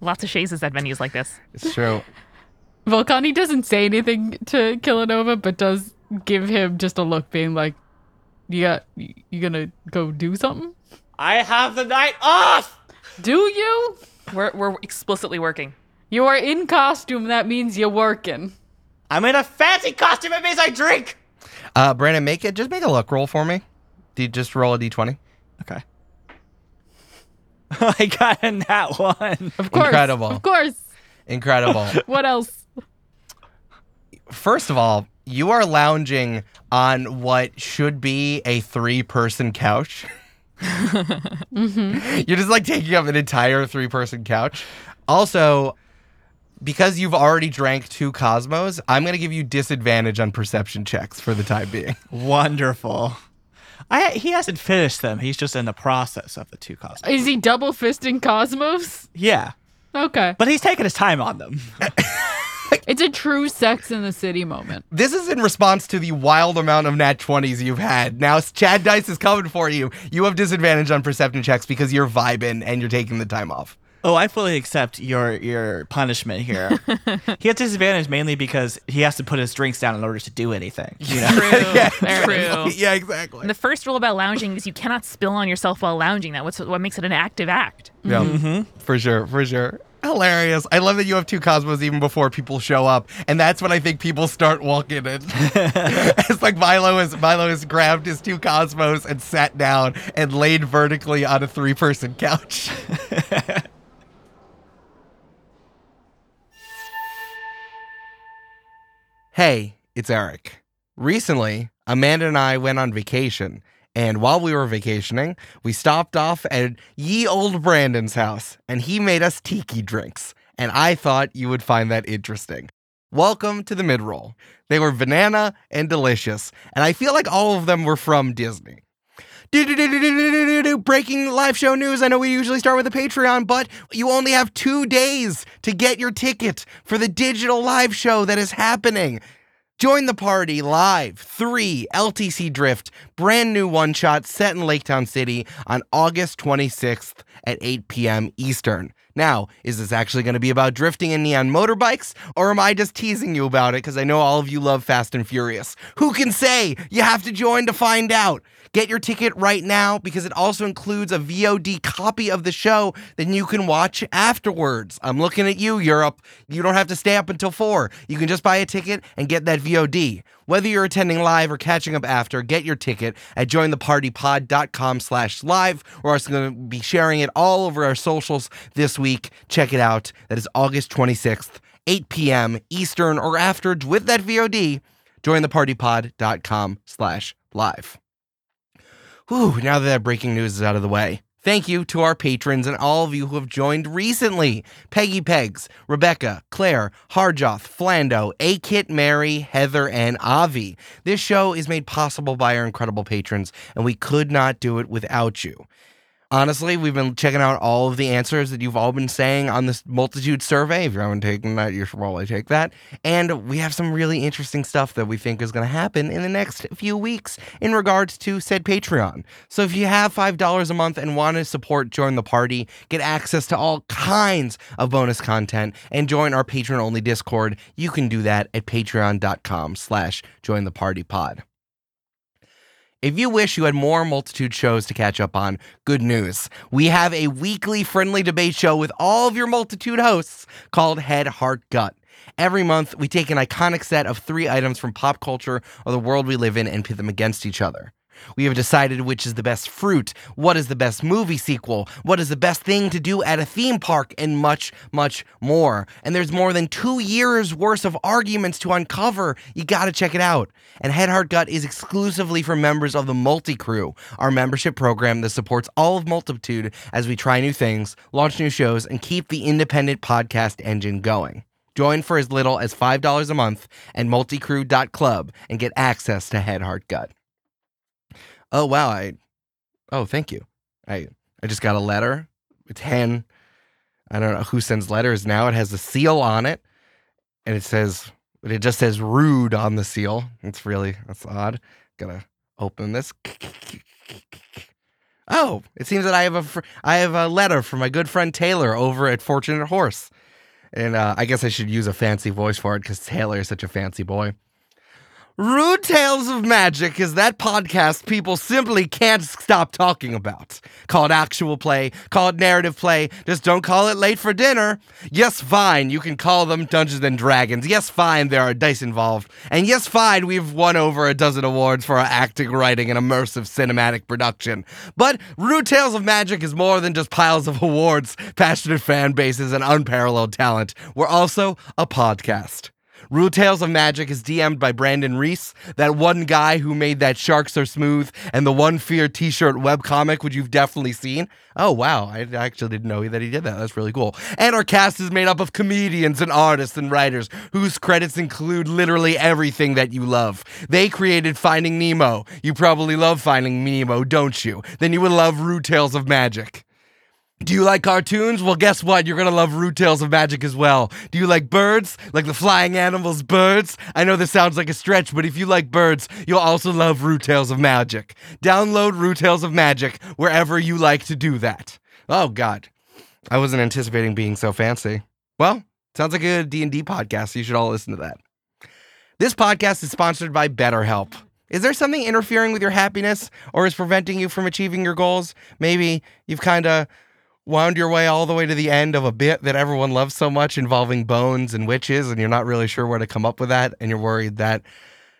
Lots of chazes at venues like this. It's true. *laughs* Volcani doesn't say anything to Killanova, but does give him just a look, being like, "You got, you gonna go do something? I have the night off. Do you? We're we're explicitly working. You are in costume. That means you're working." I'm in a fancy costume. It means I drink. Uh, Brandon, make it just make a luck roll for me. Do you just roll a d20? Okay. *laughs* I got a that one. Of course, Incredible. Of course. Incredible. *laughs* What else? First of all, you are lounging on what should be a three person couch. *laughs* You're just like taking up an entire three person couch. Also, because you've already drank two Cosmos, I'm going to give you disadvantage on perception checks for the time being. Wonderful. I he hasn't finished them. He's just in the process of the two Cosmos. Is he double fisting Cosmos? Yeah, Okay. but he's taking his time on them. *laughs* *laughs* It's a true Sex in the City moment. This is in response to the wild amount of nat 20s you've had. Now, Chad Dice is coming for you. You have disadvantage on perception checks because you're vibing and you're taking the time off. Oh, I fully accept your your punishment here. *laughs* he has disadvantage mainly because he has to put his drinks down in order to do anything. You know? *laughs* True. True. yeah, exactly. And the first rule about lounging is you cannot spill on yourself while lounging. That what's what makes it an active act. Yeah, mm-hmm. Mm-hmm. for sure, for sure. Hilarious. I love that you have two Cosmos even before people show up, and that's when I think people start walking in. *laughs* it's like Milo has Milo has grabbed his two Cosmos and sat down and laid vertically on a three-person couch. Hey, it's Eric. Recently, Amanda and I went on vacation, and while we were vacationing, we stopped off at ye old Brandon's house, and he made us tiki drinks. And I thought you would find that interesting. Welcome to the mid roll. They were banana and delicious, and I feel like all of them were from Disney. Breaking live show news. I know we usually start with the Patreon, but you only have two days to get your ticket for the digital live show that is happening. Join the party live. Three LTC Drift, brand new one shot set in Lake Town City on August 26th at 8 p.m. Eastern. Now, is this actually going to be about drifting in neon motorbikes, or am I just teasing you about it because I know all of you love Fast and Furious? Who can say? You have to join to find out. Get your ticket right now because it also includes a VOD copy of the show that you can watch afterwards. I'm looking at you, Europe. You don't have to stay up until 4. You can just buy a ticket and get that VOD. Whether you're attending live or catching up after, get your ticket at jointhepartypod.com slash live. We're also going to be sharing it all over our socials this week. Check it out. That is August 26th, 8 p.m. Eastern or after with that VOD. Jointhepartypod.com slash live. Whew, now that that breaking news is out of the way. Thank you to our patrons and all of you who have joined recently Peggy Pegs, Rebecca, Claire, Harjoth, Flando, A Kit, Mary, Heather, and Avi. This show is made possible by our incredible patrons, and we could not do it without you. Honestly, we've been checking out all of the answers that you've all been saying on this multitude survey. If you haven't taken that, you should probably take that. And we have some really interesting stuff that we think is going to happen in the next few weeks in regards to said Patreon. So if you have $5 a month and want to support Join the Party, get access to all kinds of bonus content, and join our patron-only Discord, you can do that at patreon.com slash join the party pod. If you wish you had more multitude shows to catch up on, good news. We have a weekly friendly debate show with all of your multitude hosts called Head, Heart, Gut. Every month, we take an iconic set of three items from pop culture or the world we live in and pit them against each other. We have decided which is the best fruit, what is the best movie sequel, what is the best thing to do at a theme park, and much, much more. And there's more than two years worth of arguments to uncover. You gotta check it out. And Head Heart Gut is exclusively for members of the Multi Crew, our membership program that supports all of Multitude as we try new things, launch new shows, and keep the independent podcast engine going. Join for as little as $5 a month at multicrew.club and get access to Head Heart Gut. Oh wow, I Oh, thank you. I I just got a letter. It's Hen. I don't know who sends letters now. It has a seal on it. And it says it just says rude on the seal. It's really that's odd. Gotta open this. Oh, it seems that I have a fr- I have a letter from my good friend Taylor over at Fortunate Horse, and uh, I guess I should use a fancy voice for it because Taylor is such a fancy boy. Rude Tales of Magic is that podcast people simply can't stop talking about. Call it actual play, call it narrative play, just don't call it late for dinner. Yes, fine, you can call them Dungeons and Dragons. Yes, fine, there are dice involved. And yes, fine, we've won over a dozen awards for our acting, writing, and immersive cinematic production. But Rude Tales of Magic is more than just piles of awards, passionate fan bases, and unparalleled talent. We're also a podcast. Rude Tales of Magic is DM'd by Branson Reese, that one guy who made that Sharks Are Smooth and the One Fear t shirt webcomic, which you've definitely seen. Oh, wow. I actually didn't know that he did that. That's really cool. And our cast is made up of comedians and artists and writers whose credits include literally everything that you love. They created Finding Nemo. You probably love Finding Nemo, don't you? Then you would love Rude Tales of Magic. Do you like cartoons? Well, guess what? You're gonna love Rude Tales of Magic as well. Do you like birds? Like the flying animals, birds? I know this sounds like a stretch, but if you like birds, you'll also love Rude Tales of Magic. Download Rude Tales of Magic wherever you like to do that. Oh God, I wasn't anticipating being so fancy. Well, sounds like a D&D podcast. You should all listen to that. This podcast is sponsored by BetterHelp. Is there something interfering with your happiness or is preventing you from achieving your goals? Maybe you've kind of wound your way all the way to the end of a bit that everyone loves so much involving bones and witches, and you're not really sure where to come up with that, and you're worried that,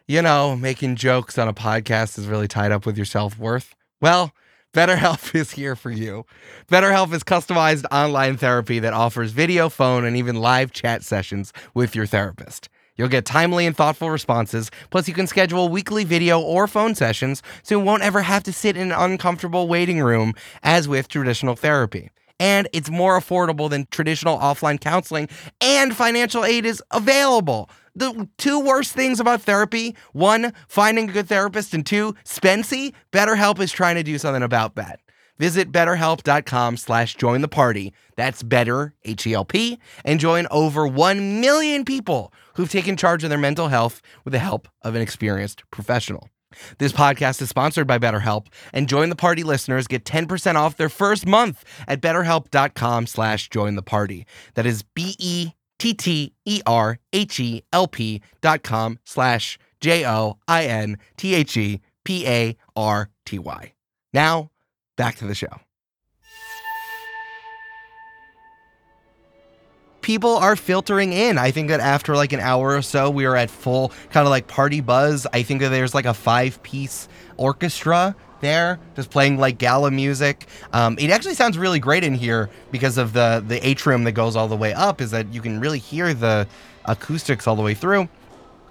you know, making jokes on a podcast is really tied up with your self worth. Well, BetterHelp *laughs* is here for you. BetterHelp is customized online therapy that offers video, phone, and even live chat sessions with your therapist. You'll get timely and thoughtful responses, plus, you can schedule weekly video or phone sessions so you won't ever have to sit in an uncomfortable waiting room as with traditional therapy. And it's more affordable than traditional offline counseling, and financial aid is available. The two worst things about therapy one, finding a good therapist, and two, Spency, BetterHelp is trying to do something about that. Visit betterhelp.com slash join the party. That's better, H E L P, and join over 1 million people who've taken charge of their mental health with the help of an experienced professional. This podcast is sponsored by BetterHelp, and Join the Party listeners get 10% off their first month at betterhelp.com slash join the party. That is B-E-T-T-E-R-H-E-L-P dot com slash J-O-I-N-T-H-E-P-A-R-T-Y. Now, back to the show. people are filtering in. I think that after like an hour or so, we are at full kind of like party buzz. I think that there's like a five piece orchestra there just playing like gala music. Um, it actually sounds really great in here because of the the atrium that goes all the way up. Is that you can really hear the acoustics all the way through.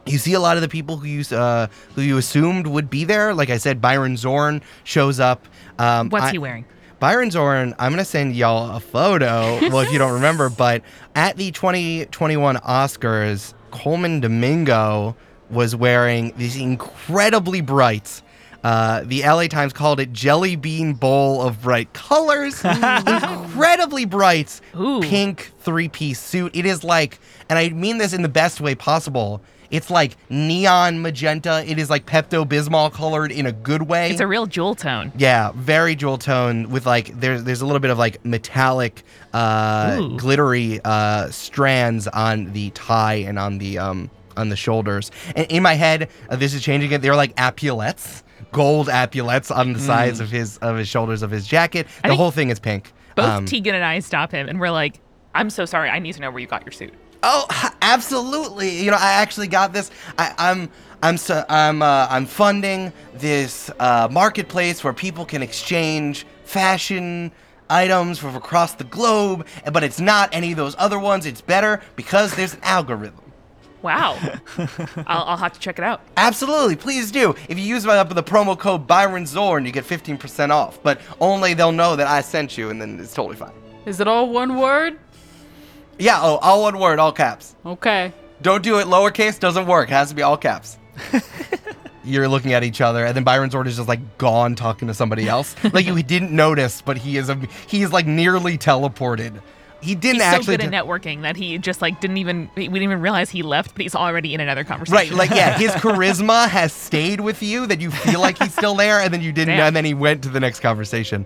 You see a lot of the people who you uh, who you assumed would be there. Like I said, Byron Zorn shows up. Um, What's I- he wearing? Byron Zorn, I'm going to send y'all a photo. *laughs* well, if you don't remember, but at the 2021 Oscars, Colman Domingo was wearing these incredibly bright. Uh, the LA Times called it jelly bean bowl of bright colors. *laughs* incredibly bright Ooh. pink three piece suit. It is like, and I mean this in the best way possible. It's like neon magenta. It is like Pepto Bismol colored in a good way. It's a real jewel tone. Yeah, very jewel tone with like there's there's a little bit of like metallic, uh, Ooh. glittery uh, strands on the tie and on the um on the shoulders. And in my head, uh, this is changing it. They're like epaulets, gold epaulets on the sides of his of his shoulders of his jacket. The whole thing is pink. Both Um, Tegan and I stop him and we're like, I'm so sorry. I need to know where you got your suit. Oh, *laughs* absolutely. You know, I actually got this. I, I'm I'm so, I'm uh, I'm funding this uh, marketplace where people can exchange fashion items from across the globe, but it's not any of those other ones. It's better because there's an algorithm. Wow. *laughs* I'll, I'll have to check it out. Absolutely, please do. If you use my up with the promo code Byron Zorn, you get 15% off. But only they'll know that I sent you, and then it's totally fine. Is it all one word? Yeah, oh, all one word, all caps. Okay. Don't do it lowercase, doesn't work. It has to be all caps. *laughs* You're looking at each other, and then Byron Zorn is just like gone talking to somebody else. *laughs* like you didn't notice, but he is a he is like nearly teleported. He didn't actually. So good at networking that he just like didn't even we didn't even realize he left, but he's already in another conversation. Right, conversation. like yeah, his *laughs* charisma has stayed with you that you feel like he's still there, and then you didn't, Damn. and then he went to the next conversation.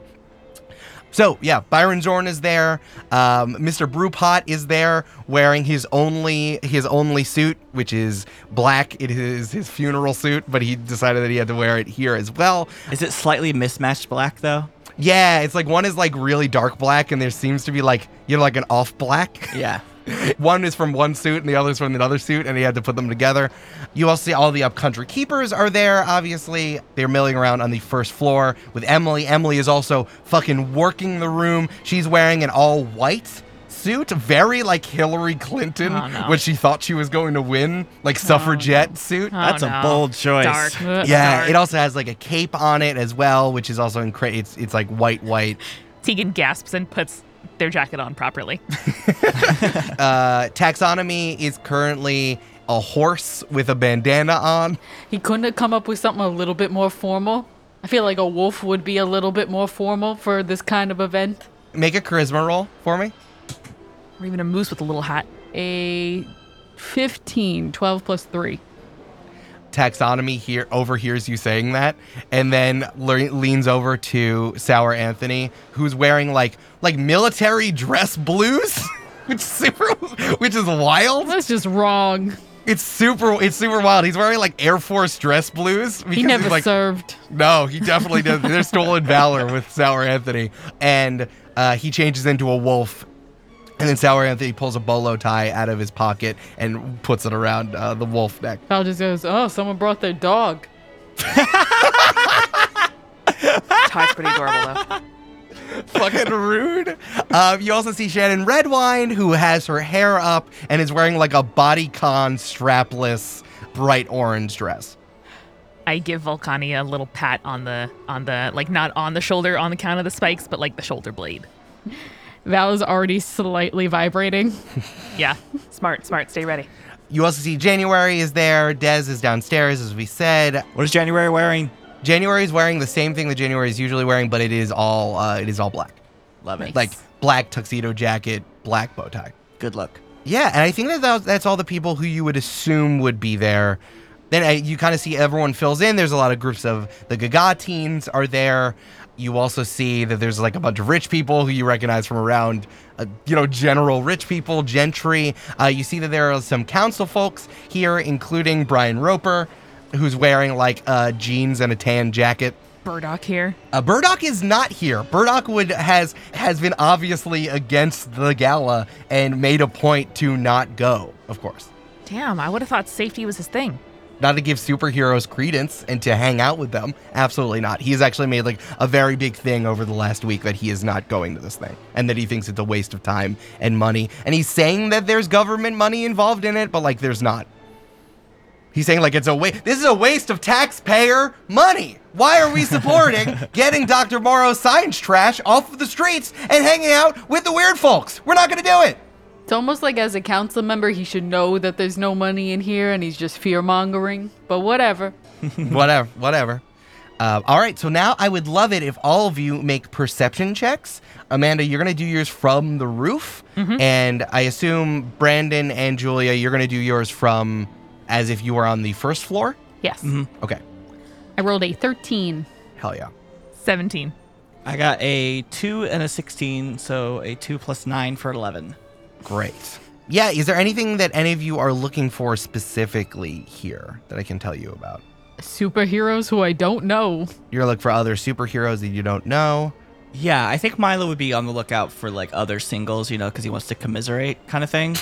So yeah, Byron Zorn is there. Um, Mr. Brewpot is there, wearing his only his only suit, which is black. It is his funeral suit, but he decided that he had to wear it here as well. Is it slightly mismatched black though? Yeah, it's like one is like really dark black, and there seems to be like you know like an off black. Yeah. *laughs* *laughs* one is from one suit and the other is from another suit, and he had to put them together. You also see all the upcountry keepers are there. Obviously, they're milling around on the first floor with Emily. Emily is also fucking working the room. She's wearing an all white suit, very like Hillary Clinton Oh, no. when she thought she was going to win, like oh. suffragette suit. Oh, That's a bold choice. Dark. *laughs* Yeah, Dark. it also has like a cape on it as well, which is also incredible. It's it's like white, white. Tegan gasps and puts their jacket on properly. *laughs* Uh, taxonomy is currently a horse with a bandana on. He couldn't have come up with something a little bit more formal. I feel like a wolf would be a little bit more formal for this kind of event. Make a charisma roll for me. or even a moose with a little hat. A 15, 12 plus 3. Taxonomy here overhears you saying that, and then le- leans over to Sour Anthony, who's wearing like like military dress blues, *laughs* which is super, which is wild. That's just wrong. It's super, it's super wild. He's wearing like Air Force dress blues. He never like, served. No, he definitely does. There's stolen valor with Sour Anthony, and uh, he changes into a wolf. And then Sour Anthony pulls a bolo tie out of his pocket and puts it around uh, the wolf neck. Val just goes, oh, someone brought their dog. *laughs* Tie's pretty adorable though. *laughs* Fucking rude. Um, you also see Shannon Redwine, who has her hair up and is wearing like a bodycon strapless bright orange dress. I give Volcani a little pat on the on the like not on the shoulder on the count of the spikes, but like the shoulder blade. Val is already slightly vibrating. *laughs* Yeah, smart, smart. Stay ready. You also see January is there. Dez is downstairs, as we said. What is January wearing? January is wearing the same thing that January is usually wearing, but it is all uh, it is all black, Love it. like black tuxedo jacket, black bow tie. good look. Yeah, and I think that that- that's all the people who you would assume would be there. Then uh, you kind of see everyone fills in. There's a lot of groups of the Gaga teens are there. You also see that there's like a bunch of rich people who you recognize from around, uh, you know, general rich people, gentry. Uh, you see that there are some council folks here, including Brian Roper, who's wearing like uh, jeans and a tan jacket. Burdock here. Uh, Burdock is not here. Burdock would has has been obviously against the gala and made a point to not go. Of course, Damn, I would have thought safety was his thing. Not to give superheroes credence and to hang out with them. Absolutely not. He has actually made like a very big thing over the last week that he is not going to this thing and that he thinks it's a waste of time and money. And he's saying that there's government money involved in it, but like there's not. He's saying like it's a waste. This is a waste of taxpayer money. Why are we supporting *laughs* getting Dr. Morrow's science trash off of the streets and hanging out with the weird folks? We're not going to do it. It's almost like as a council member, he should know that there's no money in here and he's just fear mongering. But whatever. *laughs* whatever, whatever. Uh, all right, so now I would love it if all of you make perception checks. Amanda, you're gonna do yours from the roof, and I assume Brandon and Julia, you're gonna do yours from as if you were on the first floor. Yes. Okay, I rolled a 13. hell yeah. 17. I got a two and a sixteen, so a two plus nine for eleven. Great. Yeah, is there anything that any of you are looking for specifically here that I can tell you about? Superheroes who I don't know. You're looking for other superheroes that you don't know. Yeah, I think Milo would be on the lookout for like other singles, you know, because he wants to commiserate kind of thing.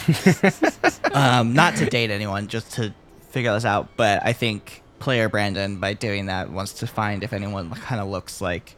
*laughs* um, not to date anyone, just to figure this out. But I think player Brandon, by doing that, wants to find if anyone kind of looks like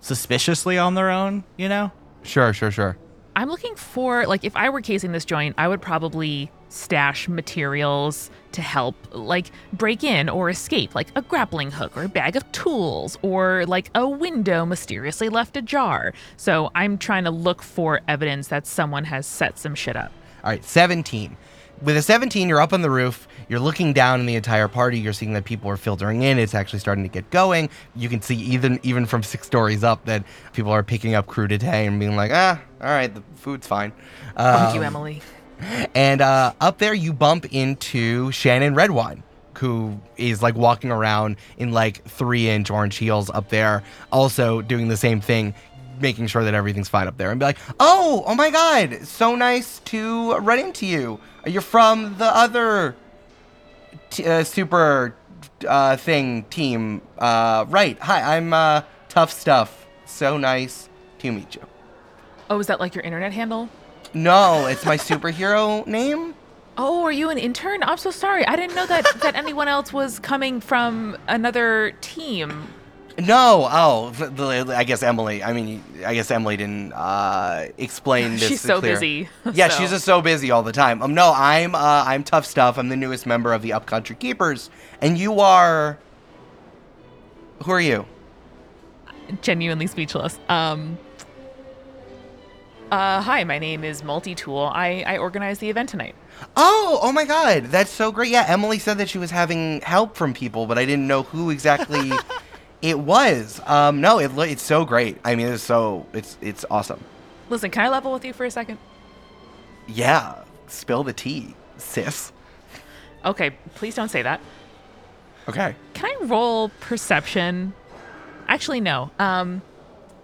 suspiciously on their own, you know? Sure, sure, sure. I'm looking for like if I were casing this joint, I would probably stash materials to help like break in or escape, like a grappling hook or a bag of tools or like a window mysteriously left ajar. So I'm trying to look for evidence that someone has set some shit up. All right, 17. With a 17, you're up on the roof. You're looking down in the entire party. You're seeing that people are filtering in. It's actually starting to get going. You can see even even from six stories up that people are picking up crudité and being like, ah, all right, the food's fine. Thank you, Um, Emily. and uh, up there, you bump into Shannon Redwine, who is like walking around in like three inch orange heels up there, also doing the same thing, making sure that everything's fine up there. And be like, oh, oh my God, so nice to run into you. You're from the other t- uh, super uh, thing team. Uh, right. Hi, I'm uh, Tough Stuff. So nice to meet you. Oh, is that like your internet handle? No, it's my superhero *laughs* name. Oh, are you an intern? I'm so sorry. I didn't know that that anyone else was coming from another team. No, oh, I guess Emily. I mean, I guess Emily didn't uh, explain *laughs* this. She's so clear. busy. *laughs* Yeah, so. she's just so busy all the time. Um, no, I'm uh, I'm tough stuff. I'm the newest member of the Upcountry Keepers, and you are. Who are you? genuinely speechless. Um. Uh, hi, my name is Multi Tool. I I organize the event tonight. Oh, oh my God, that's so great. Yeah, Emily said that she was having help from people, but I didn't know who exactly *laughs* it was. Um, no, it, lo- it's so great. I mean, it's so it's it's awesome. Listen, can I level with you for a second? Yeah, spill the tea, sis. Okay, please don't say that. Okay. Can I roll perception? Actually, no. Um,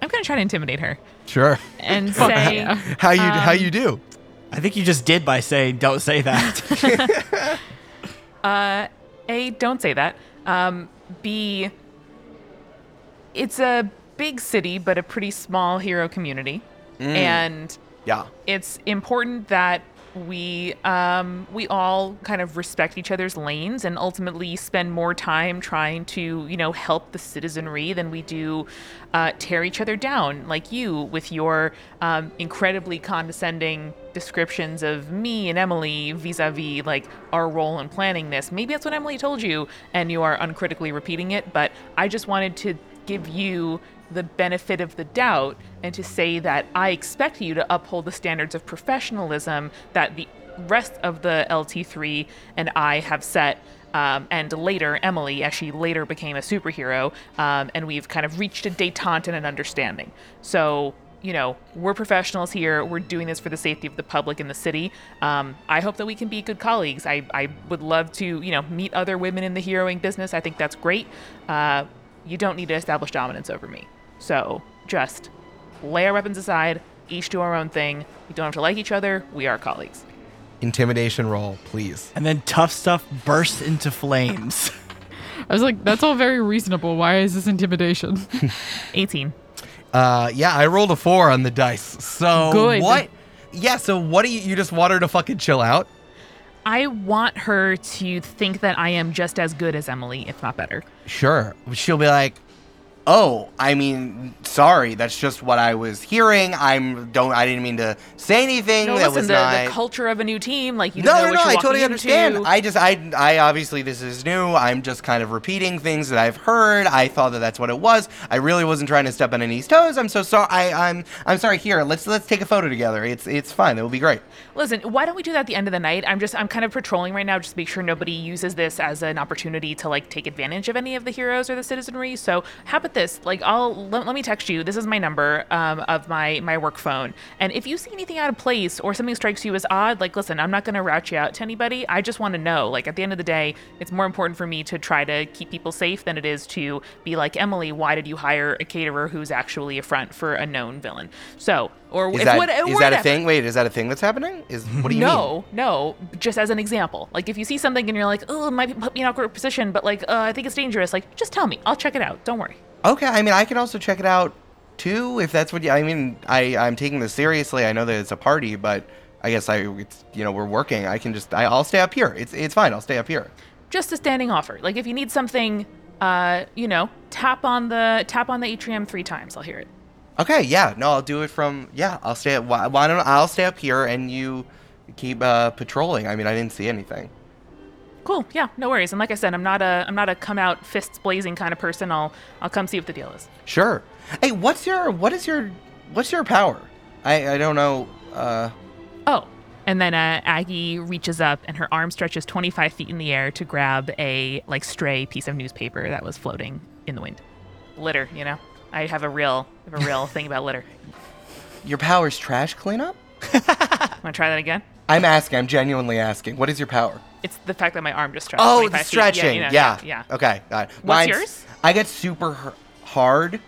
I'm gonna try to intimidate her Sure. and *laughs* say, How you how Um, you do? I think you just did by saying don't say that. *laughs* *laughs* uh, A, don't say that. Um, B, it's a big city, but a pretty small hero community. And Yeah. it's important that we um, we all kind of respect each other's lanes and ultimately spend more time trying to you know help the citizenry than we do uh, tear each other down like you with your um, incredibly condescending descriptions of me and Emily vis-a-vis like our role in planning this maybe that's what Emily told you and you are uncritically repeating it but I just wanted to give you the benefit of the doubt and to say that I expect you to uphold the standards of professionalism that the rest of the LT3 and I have set. Um, and later, Emily, as she later became a superhero, um, and we've kind of reached a detente and an understanding. So, you know, we're professionals here. We're doing this for the safety of the public in the city. Um, I hope that we can be good colleagues. I, I would love to, you know, meet other women in the heroing business. I think that's great. Uh, you don't need to establish dominance over me. So just lay our weapons aside, each do our own thing. We don't have to like each other. We are colleagues. Intimidation roll, please. and then tough stuff bursts into flames. *laughs* I was like, that's all very reasonable. Why is this intimidation? *laughs* 18. Uh, yeah, I rolled a four on the dice. So Good. what? Yeah. So what do you? You just want her to fucking chill out? I want her to think that I am just as good as Emily, if not better. Sure. She'll be like, "Oh, I mean, sorry. That's just what I was hearing. I'm don't. I didn't mean to say anything. No, that listen, was the, not." the culture of a new team, like you no, no, no. I totally understand. into. I just, I, I obviously this is new. I'm just kind of repeating things that I've heard. I thought that that's what it was. I really wasn't trying to step on any toes. I'm so sorry. I, I'm, I'm sorry. Here, let's let's take a photo together. It's, it's fine. It will be great. Listen, why don't we do that at the end of the night? I'm just I'm kind of patrolling right now just to make sure nobody uses this as an opportunity to like take advantage of any of the heroes or the citizenry. So how about this? Like I'll let, let me text you. This is my number um, of my my work phone. And if you see anything out of place or something strikes you as odd, like listen, I'm not gonna route you out to anybody. I just want to know. Like at the end of the day, it's more important for me to try to keep people safe than it is to be like Emily. Why did you hire a caterer who's actually a front for a known villain? So or Is if that, what, is that a thing? Wait, is that a thing that's happening? Is what do you mean? No, no. Just as an example, like if you see something and you're like, "Oh, it might put me in an awkward position," but like, uh, I think it's dangerous. Like, just tell me. I'll check it out. Don't worry. Okay, I mean, I can also check it out too if that's what you. I mean, I I'm taking this seriously. I know that it's a party, but I guess I it's you know we're working. I can just I, I'll stay up here. It's it's fine. I'll stay up here. Just a standing offer. Like if you need something, uh, you know, tap on the tap on the atrium three times. I'll hear it. Okay, yeah, no, I'll do it from yeah. I'll stay. Why, why don't I'll stay up here and you keep uh, patrolling? I mean, I didn't see anything. Cool. Yeah, no worries. And like I said, I'm not a I'm not a come out fists blazing kind of person. I'll I'll come see what the deal is. Sure. Hey, what's your what is your what's your power? I I don't know. Uh, Oh, And then uh, Aggie reaches up and her arm stretches 25 feet in the air to grab a like stray piece of newspaper that was floating in the wind. Litter, you know. I have a real, have a real thing about litter. Your power's trash cleanup? *laughs* Want to try that again? I'm asking. I'm genuinely asking. What is your power? It's the fact that my arm just stretched. Oh, 25 the feet. stretching. you know, yeah, yeah. Okay. Got it. What's Mine's- yours? I get super h- hard.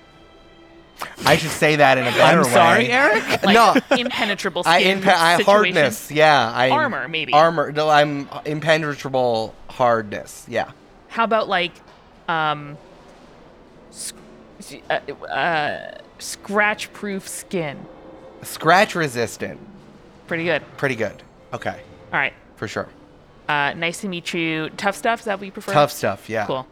I should say that in a better I'm way. sorry, Eric. Like no. impenetrable I, impe- I hardness. Yeah. I Armor, maybe. Armor. No, I'm impenetrable hardness. Yeah. How about like, um, sc- uh, uh, scratch-proof skin? Scratch resistant. Pretty good. Pretty good. Okay. All right. For sure. Uh, nice to meet you. Tough stuff. Is that what you prefer? Tough stuff. Yeah. Cool.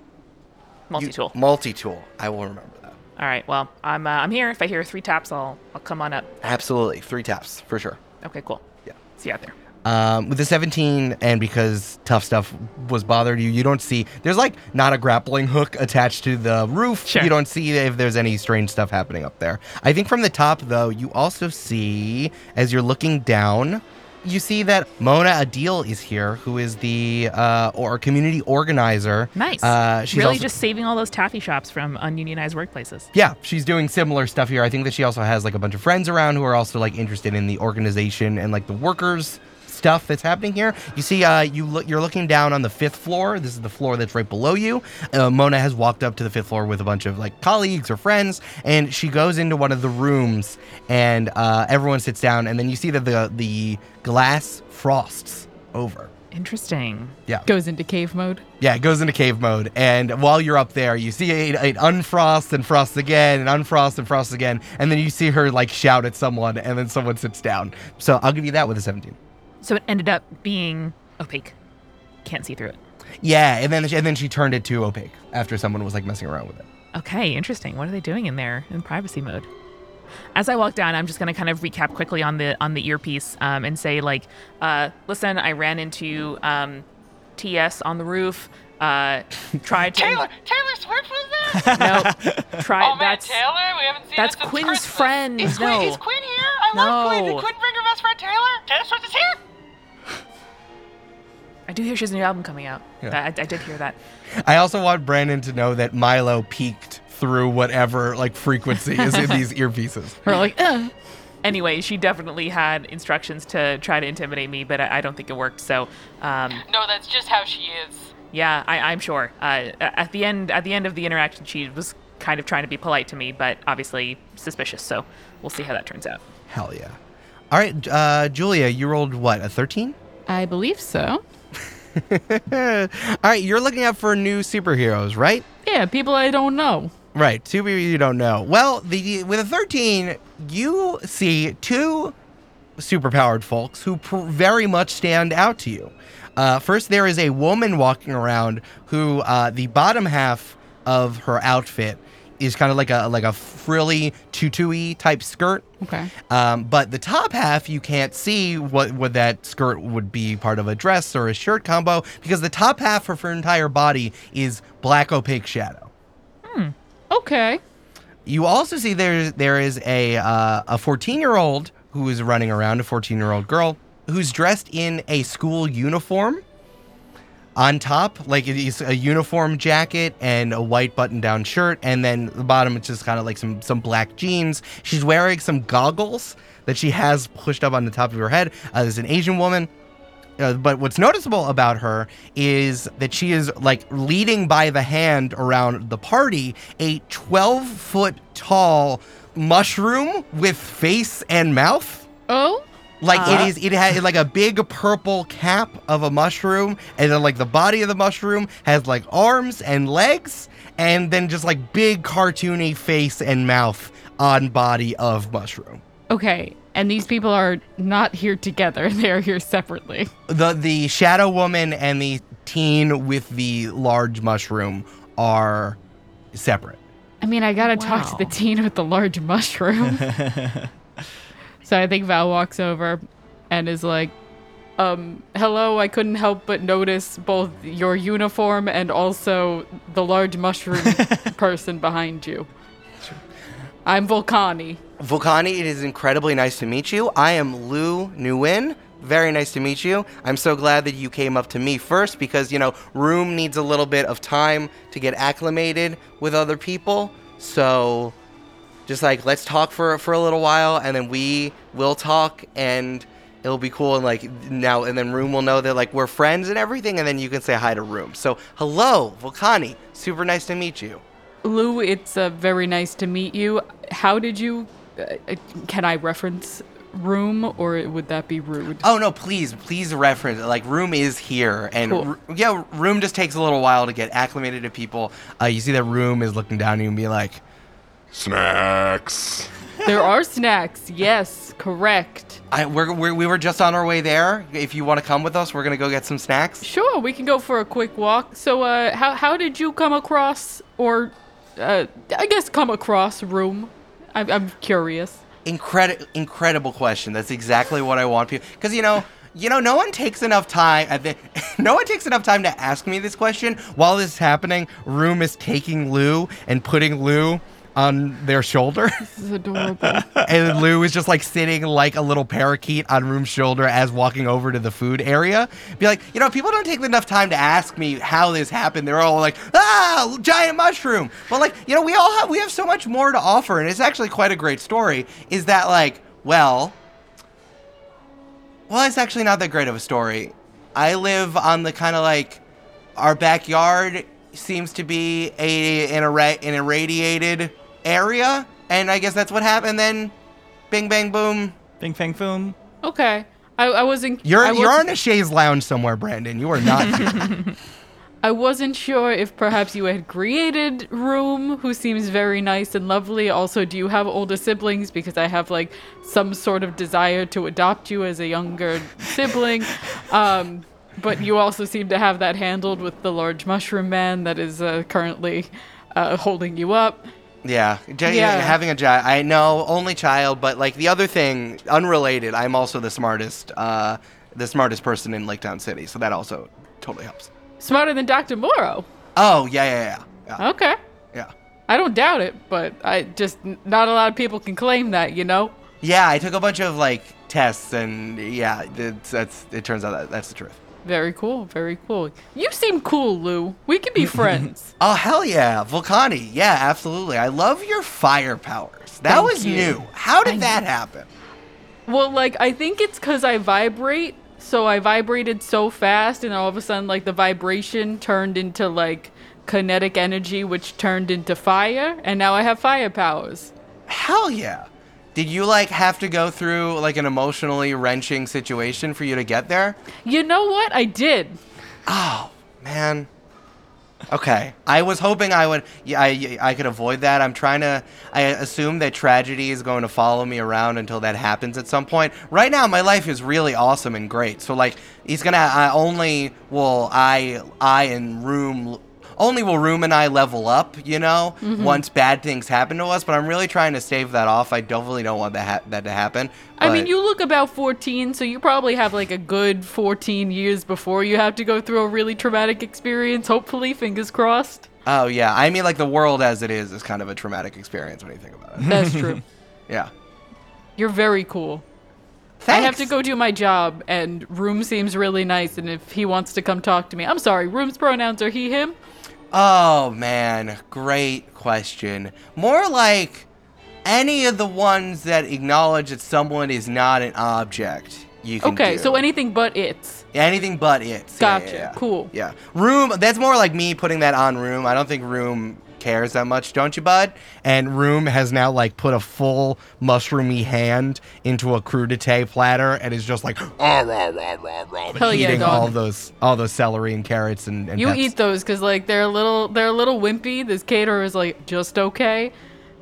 Multi-tool. Multi tool. I will remember that. All right. Well, I'm uh, I'm here. If I hear three taps, I'll I'll come on up. Absolutely. Three taps for sure. Okay. Cool. Yeah. See you out there. Um, with the 17, and because tough stuff was bothered you, you don't see there's like not a grappling hook attached to the roof. Sure. You don't see if there's any strange stuff happening up there. I think from the top, though, you also see as you're looking down, you see that Mona Adil is here, who is the uh, or community organizer. Nice. Uh, she's really also- just saving all those taffy shops from ununionized workplaces. yeah, she's doing similar stuff here. I think that she also has like a bunch of friends around who are also like interested in the organization and like the workers stuff that's happening here. You see, uh, you look, you're looking down on the fifth floor. This is the floor that's right below you. Uh, Mona has walked up to the fifth floor with a bunch of like colleagues or friends, and she goes into one of the rooms, and uh, everyone sits down, and then you see that the the glass frosts over. Interesting. Yeah. Goes into cave mode. Yeah, it goes into cave mode, and while you're up there, you see it, it unfrosts and frosts again, and unfrosts and frosts again, and then you see her like shout at someone, and then someone sits down. So I'll give you that with a 17. So it ended up being opaque. Can't see through it. Yeah, and then and then she turned it to opaque after someone was like messing around with it. Okay, interesting. What are they doing in there in privacy mode? As I walk down, I'm just gonna kind of recap quickly on the on the earpiece um, and say like, uh, listen, I ran into um, TS on the roof. Uh, *laughs* tried to Taylor, Taylor Swift was there? *laughs* no, *laughs* try Oh man, that's Taylor, we haven't seen that's her since Quinn's Christmas. friend, Is no. Quinn, is Quinn here? I love Quinn. Did Quinn bring her best friend Taylor? Taylor Swift is here. I do hear she has a new album coming out. Yeah. I, I did hear that. I also want Brandon to know that Milo peeked through whatever like frequency is in these *laughs* earpieces. Or like, uh, Anyway, she definitely had instructions to try to intimidate me, but I, I don't think it worked. So, um, No, that's just how she is. yeah, I, I'm sure. Uh, at the end, at the end of the interaction, she was kind of trying to be polite to me, but obviously suspicious. So we'll see how that turns out. Hell yeah! All right, uh, Julia, you rolled what a 13. I believe so. *laughs* All right, you're looking out for new superheroes, right? Yeah, people I don't know. Right, two people you don't know. Well, the with a 13, you see two superpowered folks who pr- very much stand out to you. Uh, first, there is a woman walking around who uh, the bottom half of her outfit is kind of like a like a frilly tutu y type skirt. Okay. Um, but the top half, you can't see what, what that skirt would be part of a dress or a shirt combo because the top half of her entire body is black opaque shadow. Hmm. Okay. You also see there there is a uh, a 14 year old who is running around, a 14 year old girl who's dressed in a school uniform. On top, like it is a uniform jacket and a white button down shirt, and then the bottom it's just kind of like some some black jeans. She's wearing some goggles that she has pushed up on the top of her head. Uh, there's an Asian woman uh, but what's noticeable about her is that she is like leading by the hand around the party a 12 foot tall mushroom with face and mouth. Oh? Like Uh. it is, it has like a big purple cap of a mushroom, and then like the body of the mushroom has like arms and legs, and then just like big cartoony face and mouth on body of mushroom. Okay. And these people are not here together. *laughs* They are here separately. the the shadow woman and the teen with the large mushroom are separate. I mean, I gotta talk to the teen with the large mushroom. *laughs* so I think Val walks over and is like, um, hello, I couldn't help but notice both your uniform and also the large mushroom *laughs* person behind you. I'm Volcani. Volcani, it is incredibly nice to meet you. I am Lou Nguyen, very nice to meet you. I'm so glad that you came up to me first because, you know, room needs a little bit of time to get acclimated with other people. So just like let's talk for for a little while and then we will talk and it'll be cool and like now and then room will know that like we're friends and everything and then you can say hi to room. So, hello, Volcani. Super nice to meet you. Lou, it's uh, very nice to meet you. How did you? Uh, uh, can I reference room, or would that be rude? Oh no, please, please reference it. Like room is here, and Cool. r- yeah, room just takes a little while to get acclimated to people. Uh, you see that room is looking down at you and be like, Snacks. there are snacks. Yes, correct. I, we're, we're, we were just on our way there. If you want to come with us, we're gonna go get some snacks. Sure, we can go for a quick walk. So, uh, how how did you come across, or, uh, I guess come across room? I'm I'm curious. Incredible, incredible question. That's exactly what I want people. Because you know, you know, no one takes enough time. At the, *laughs* no one takes enough time to ask me this question. While this is happening, Room is taking Lou and putting Lou on their shoulder. *laughs* This is adorable. and Lou is just like sitting like a little parakeet on Room's shoulder as walking over to the food area. Be like, you know, people don't take enough time to ask me how this happened. They're all like, ah, giant mushroom. But like, you know, we all have we have so much more to offer, and it's actually quite a great story. Is that like, well, well, it's actually not that great of a story. I live on the kind of like our backyard seems to be a an, irra- an irradiated area, and I guess that's what happened. Then, bing bang boom. Bing fang foom. Okay, I, I wasn't. You're I you're wasn't- on a chaise lounge somewhere, Brandon. You are not. *laughs* *laughs* I wasn't sure if perhaps you had created Room, who seems very nice and lovely. Also, do you have older siblings? Because I have like some sort of desire to adopt you as a younger sibling. *laughs* Um, but you also seem to have that handled with the large mushroom man that is uh, currently uh, holding you up. Yeah, J- Yeah. having a child. I know only child, but like the other thing, unrelated. I'm also the smartest, uh, the smartest person in Lake Town City, so that also totally helps. Smarter than Dr. Morrow. Oh yeah, yeah, yeah, yeah. Okay. yeah. I don't doubt it, but I just not a lot of people can claim that, you know. Yeah, I took a bunch of like tests, and yeah, it's, that's it. Turns out that that's the truth. Very cool, very cool. You seem cool, Lou. We can be *laughs* friends. Oh hell yeah, Volcani. Yeah, absolutely. I love your fire powers. That Thank was you. new. How did Thank that happen? Well, like I think it's cuz I vibrate, so I vibrated so fast and all of a sudden like the vibration turned into like kinetic energy which turned into fire and now I have fire powers. Hell yeah. Did you like have to go through like an emotionally wrenching situation for you to get there? You know what? I did. Oh man. Okay, I was hoping I would. Yeah, I I could avoid that. I'm trying to. I assume that tragedy is going to follow me around until that happens at some point. Right now, my life is really awesome and great. So like, he's gonna. I only will I I and room. Only will Room and I level up, you know, Mm-hmm. once bad things happen to us. But I'm really trying to stave that off. I definitely don't want that ha- that to happen. I mean, you look about 14, so you probably have like a good 14 years before you have to go through a really traumatic experience. Hopefully, fingers crossed. Oh yeah, I mean, like the world as it is is kind of a traumatic experience when you think about it. That's true. *laughs* Yeah. You're very cool. Thanks. I have to go do my job, and Room seems really nice. And if he wants to come talk to me, I'm sorry. Room's pronouns are he, him. Oh man, great question. More like any of the ones that acknowledge that someone is not an object. You can Okay, do. so anything but it's. anything but it. Yeah, Gotcha, yeah, yeah. cool. Yeah, room. That's more like me putting that on room. I don't think room cares that much, don't you, bud? And room has now like put a full mushroomy hand into a crudité platter and is just like Ah, rah, rah, rah, rah. Hell eating dog. all those all those celery and carrots and, and You peps. eat those because like they're a little they're a little wimpy. This caterer is like just okay.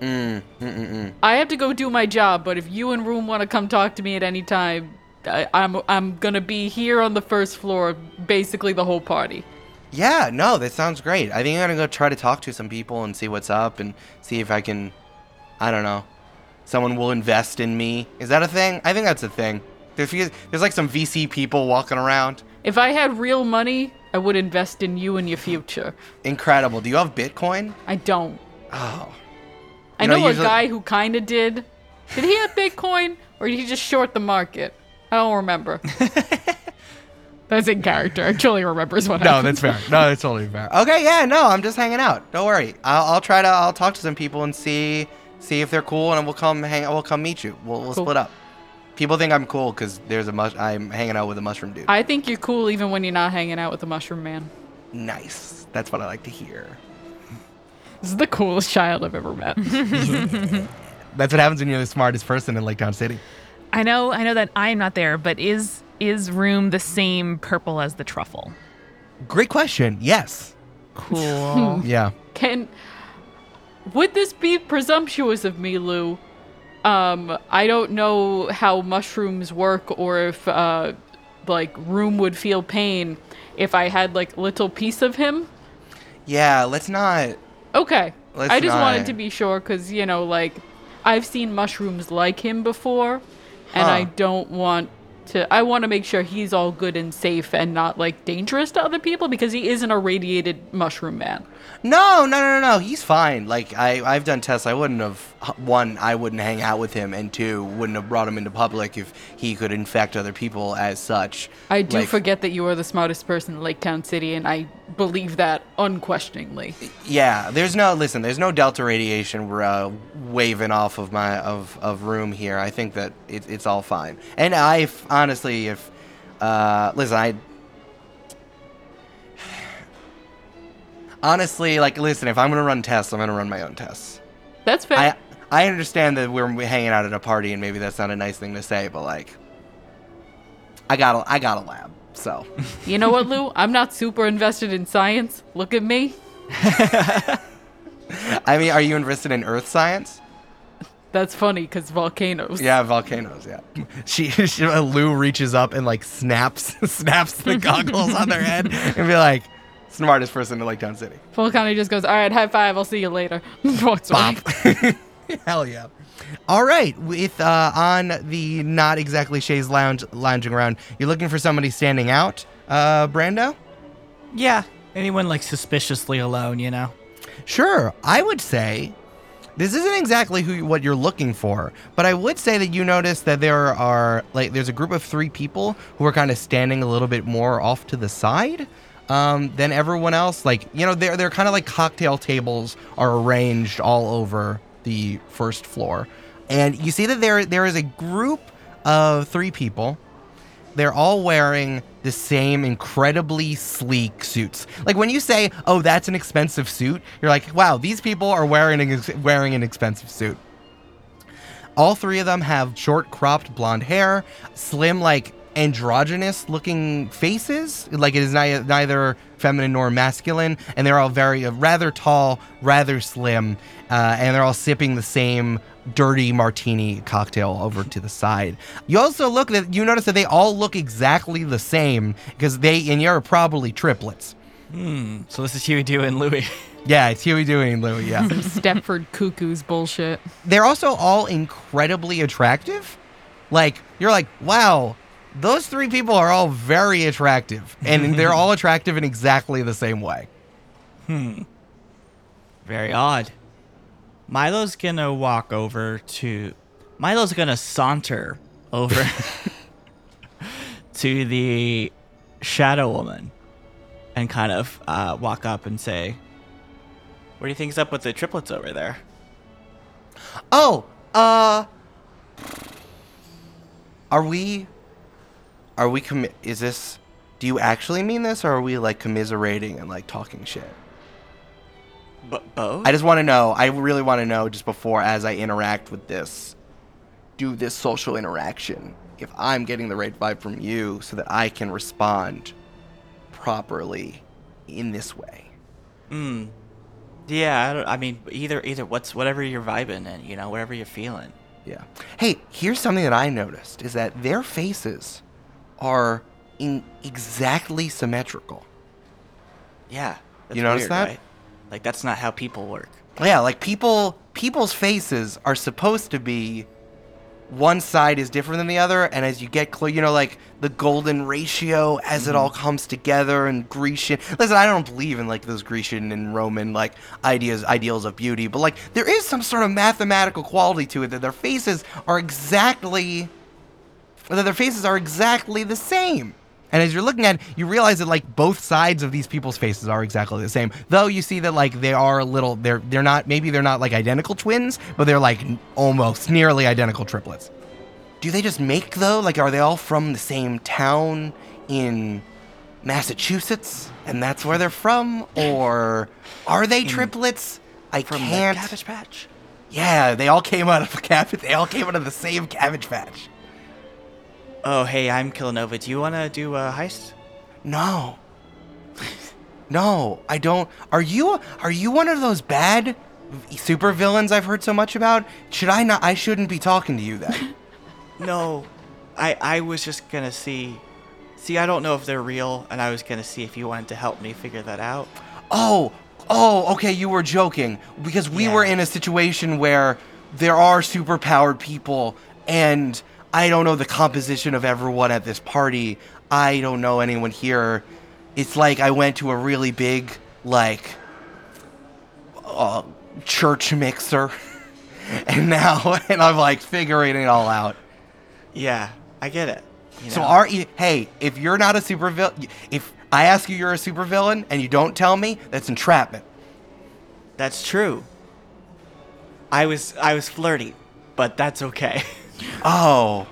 Mm, mm, mm, mm. I have to go do my job, but if you and Room want to come talk to me at any time, I, I'm I'm gonna be here on the first floor, basically the whole party. Yeah, no, that sounds great. I think I'm gonna go try to talk to some people and see what's up and see if I can. I don't know. Someone will invest in me. Is that a thing? I think that's a thing. There's, there's like some VC people walking around. If I had real money, I would invest in you and your future. Incredible. Do you have Bitcoin? I don't. Oh. I You know, know, usually- a guy who kind of did. Did he have Bitcoin, or did he just short the market? I don't remember. *laughs* That's in character. I truly remembers what I No, happened. that's fair. No, that's totally fair. Okay, yeah, no, I'm just hanging out. Don't worry. I'll, I'll try to. I'll talk to some people and see see if they're cool, and we'll come hang. We'll come meet you. We'll, we'll Cool. split up. People think I'm cool because there's a mush. I'm hanging out with a mushroom dude. I think you're cool even when you're not hanging out with the mushroom man. nice. That's what I like to hear. This is the coolest child I've ever met. *laughs* That's what happens when you're the smartest person in Lake Town City. I know, I know that I'm not there, but is is room the same purple as the truffle? Great question. Yes. Cool. *laughs* Yeah. Can would this be presumptuous of me, Lou? Um, I don't know how mushrooms work or if uh like room would feel pain if I had like little piece of him. Yeah. Let's not. Okay. Let's I just wanted to be sure cuz you know like I've seen mushrooms like him before and Huh. I don't want to I want to make sure he's all good and safe and not like dangerous to other people because he is an irradiated mushroom man. No, no, no, no, no. He's fine. Like I, I've done tests. I wouldn't have one. I wouldn't hang out with him, and two, wouldn't have brought him into public if he could infect other people as such. I do Like, forget that you are the smartest person in Lake Town City, and I believe that unquestioningly. Yeah, there's no listen. There's no delta radiation uh, waving off of my of, of room here. I think that it, it's all fine. And I honestly, if uh, listen, I honestly like listen. If I'm gonna run tests, I'm gonna run my own tests. That's fair. I I understand that we're hanging out at a party and maybe that's not a nice thing to say, but like, I got a, I got a lab, so you know what, Lou? I'm not super invested in science. Look at me. *laughs* I mean, are you invested in earth science? That's funny because volcanoes. Yeah, volcanoes. Yeah. *laughs* She, she uh, Lou reaches up and like snaps *laughs* snaps the goggles on their head and be like, smartest person in Lake Town City. Volcani just goes, all right, high five. I'll see you later. Walks away. Bop. Hell yeah. All right, with uh, on the not exactly Shay's lounge lounging around, you're looking for somebody standing out, uh, Brando. Yeah. Anyone like suspiciously alone, you know? Sure, I would say this isn't exactly who what you're looking for, but I would say that you notice that there are like there's a group of three people who are kind of standing a little bit more off to the side um, than everyone else. Like you know, they're they're kind of like cocktail tables are arranged all over the first floor, and you see that there there is a group of three people they're all wearing the same incredibly sleek suits. Like when you say, "Oh, that's an expensive suit," you're like, "Wow, these people are wearing an ex- wearing an expensive suit." All three of them have short cropped blonde hair, slim like androgynous looking faces, like it is ni- neither feminine nor masculine, and they're all very uh, rather tall, rather slim, uh, and they're all sipping the same dirty martini cocktail over to the side. You also look that you notice that they all look exactly the same because they and you're probably triplets. So this is Huey, Dewey, and Louie. *laughs* Yeah, it's Huey, Dewey, and Louie. Yeah. Stepford Cuckoo's bullshit. they're also all incredibly attractive. Like you're like, wow, those three people are all very attractive, and *laughs* they're all attractive in exactly the same way. Hmm. Very odd. Milo's gonna walk over to. Milo's gonna saunter over *laughs* to the Shadow Woman and kind of uh, walk up and say, What do you think's up with the triplets over there? Oh, uh, are we? Are we commi- Is this? Do you actually mean this, or are we like commiserating and like talking shit? But both? I just want to know. I really want to know just before, as I interact with this, do this social interaction. If I'm getting the right vibe from you, so that I can respond properly in this way. Mm. Yeah, I, don't, I mean, either either what's whatever you're vibing and you know whatever you're feeling. Yeah. Hey, here's something that I noticed: is that their faces are in exactly symmetrical. Yeah, You notice weird, that? Right? Like that's not how people work. Yeah, like people people's faces are supposed to be one side is different than the other and as you get close you know like the golden ratio as it mm-hmm. all comes together and grecian listen i don't believe in like those grecian and roman like ideas ideals of beauty but like there is some sort of mathematical quality to it that their faces are exactly that their faces are exactly the same. And as you're looking at it, you realize that like both sides of these people's faces are exactly the same. Though you see that like they are a little they're they're not maybe they're not like identical twins, but they're like almost nearly identical triplets. Do they just make though? Like are they all from the same town in Massachusetts and that's where they're from or are they triplets? I From can't the Cabbage Patch. Yeah, they all came out of a cabbage. They all came out of the same cabbage patch. Oh, hey, I'm Killanova. Do you want to do a heist? No. No, I don't. Are you are you one of those bad super villains I've heard so much about? Should I not I shouldn't be talking to you then. *laughs* *laughs* No, I I was just gonna see. See, I don't know if they're real, and I was gonna see if you wanted to help me figure that out. oh, oh, okay, you were joking because we were in a situation where there are super powered people and I don't know the composition of everyone at this party. I don't know anyone here. It's like I went to a really big like uh, church mixer. *laughs* And now, *laughs* and I'm like figuring it all out. Yeah, I get it. you So are you? Hey, if you're not a super villain, if I ask you you're a supervillain and you don't tell me, that's entrapment. That's true. I was I was flirty, but that's okay. *laughs* Oh,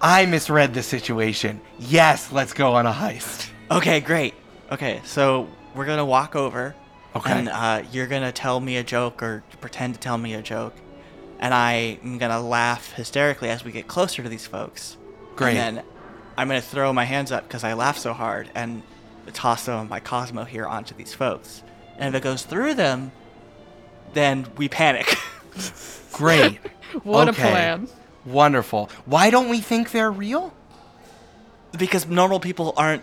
I misread the situation. Yes, let's go on a heist. okay, great. Okay, so we're gonna walk over, Okay. and uh, you're gonna tell me a joke or pretend to tell me a joke, and I am gonna laugh hysterically as we get closer to these folks. Great. And then I'm gonna throw my hands up because I laugh so hard and toss some of my Cosmo here onto these folks. And if it goes through them, then we panic. *laughs* Great. *laughs* What Okay. a plan. Wonderful. Why don't we think they're real? because normal people aren't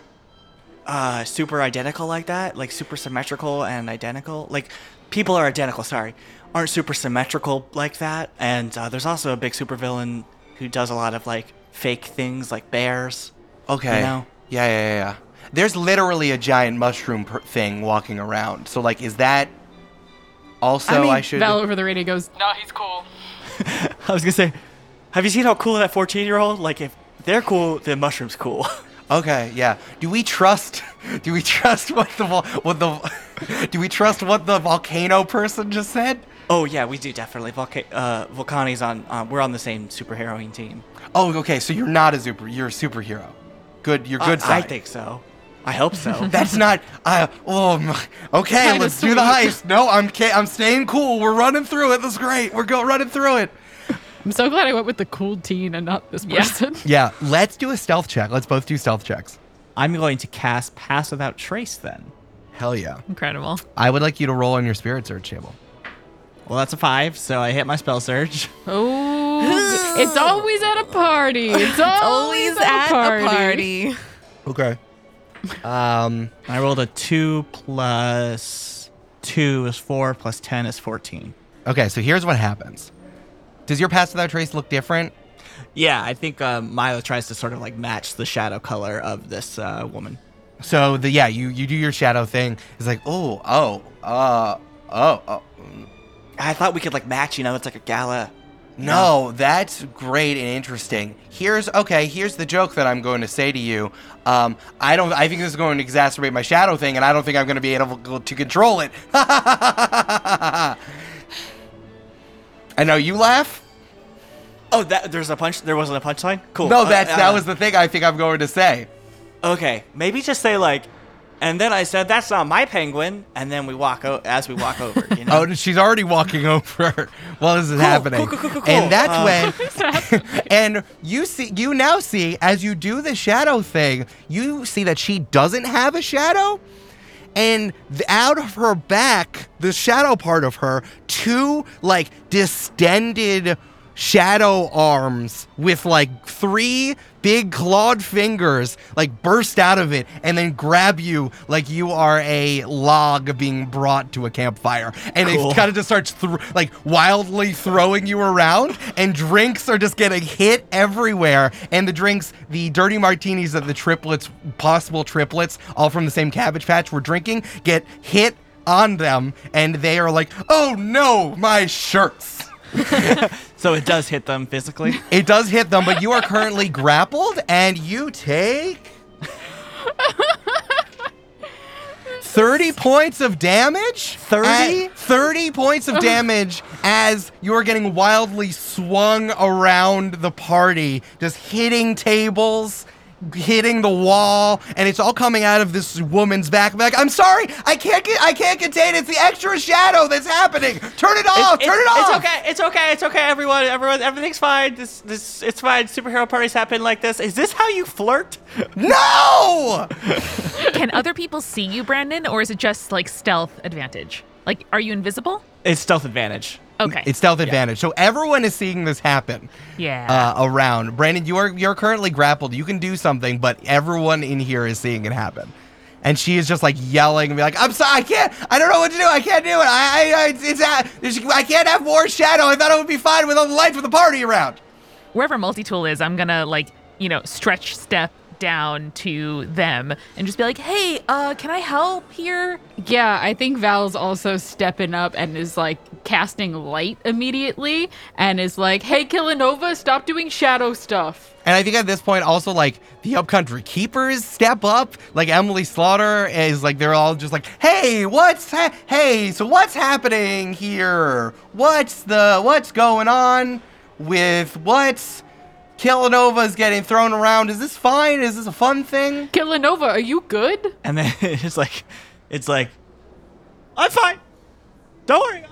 uh, super identical like that, like super symmetrical and identical. Like people are identical, sorry, aren't super symmetrical like that. And uh, there's also a big supervillain who does a lot of like fake things, like bears. Okay. You know? Yeah, yeah, yeah, yeah. There's literally a giant mushroom per- thing walking around. So, like, is that also I mean, I should? Val over the radio goes, No, he's cool. *laughs* I was gonna say, have you seen how cool that 14 year old? Like if they're cool, then mushrooms cool. *laughs* Okay, yeah. Do we trust? Do we trust what the vol- what the? Do we trust what the volcano person just said? oh yeah, we do definitely. Volca- uh, Volcani's on. Uh, we're on the same superheroing team. Oh, okay. So you're not a super. You're a superhero. Good. You're good Uh, I think so. I hope so. *laughs* That's not. I. Oh. my- Okay. Kinda let's do the sweet. heist. No, I'm. I'm staying cool. We're running through it. That's great. We're go running through it. I'm so glad I went with the cool teen and not this person. *laughs* Yeah. Let's do a stealth check. Let's both do stealth checks. I'm going to cast Pass Without Trace then. Hell yeah. Incredible. I would like you to roll on your spirit search table. Well, that's a five, so I hit my spell surge. Oh, *laughs* it's always at a party. *laughs* It's always, Always at a a party. party. Okay. Um. I rolled a two plus two is four, plus ten is fourteen. Okay. So here's what happens. Does your pass without trace look different? Yeah, I think um, Milo tries to sort of like match the shadow color of this uh, woman. So the yeah, you you do your shadow thing. It's like oh oh uh oh oh. I thought we could like match, you know, it's like a gala. No, that's great and interesting. Here's okay. Here's the joke that I'm going to say to you. Um, I don't. I think this is going to exacerbate my shadow thing, and I don't think I'm going to be able to control it. *laughs* I know you laugh. Oh, that there's a punch. There wasn't a punchline. Cool. No, Uh, that's uh, that was the thing I think I'm going to say. okay. Maybe just say like, and then I said that's not my penguin, and then we walk o- as we walk over. You *laughs* know. Oh, she's already walking *laughs* over while this is happening. cool, cool, cool, cool, And that's Uh, when *laughs* and you see you now see as you do the shadow thing, you see that she doesn't have a shadow. And out of her back, the shadow part of her, two like distended shadow arms with like three big clawed fingers like burst out of it and then grab you like you are a log being brought to a campfire. And Cool. it kind of just starts thr like wildly throwing you around and drinks are just getting hit everywhere. And the drinks the dirty martinis that the triplets possible triplets all from the same cabbage patch were drinking get hit on them and they are like oh no my shirts *laughs* So it does hit them physically. It does hit them, but you are currently grappled and you take 30 points of damage. 30? At 30 points of damage as you are getting wildly swung around the party, just hitting tables. Hitting the wall, and it's all coming out of this woman's back. Like, I'm sorry, I can't get, I can't contain it. It's the extra shadow that's happening. Turn it off. It's- turn it off. It's okay. It's okay. It's okay. Everyone, everyone, everything's fine. This, this, it's fine. Superhero parties happen like this. Is this how you flirt? *laughs* No. Can other people see you, Brandon, or is it just like stealth advantage? Like, are you invisible? It's stealth advantage. Okay. It's stealth advantage. So everyone is seeing this happen. yeah. uh, around. Brandon, you are you're currently grappled. You can do something, but everyone in here is seeing it happen. And she is just like yelling and be like, "I'm sorry, I can't. I don't know what to do. I can't do it. I, I, I it's, it's uh, I can't have more shadow. I thought it would be fine with all the lights with the party around." Wherever multi-tool is, I'm gonna like, you know, stretch step down to them and just be like, "Hey, uh, can I help here?" Yeah, I think Val's also stepping up and is like casting light immediately and is like, hey, Killanova, stop doing shadow stuff. And I think at this point, also like the upcountry keepers step up. Like Emily Slaughter is like they're all just like, "Hey, what's ha- hey? So what's happening here? What's the what's going on with what's Killanova's getting thrown around? Is this fine? Is this a fun thing?" Killanova, are you good? And then *laughs* it's like, it's like, I'm fine. Don't worry.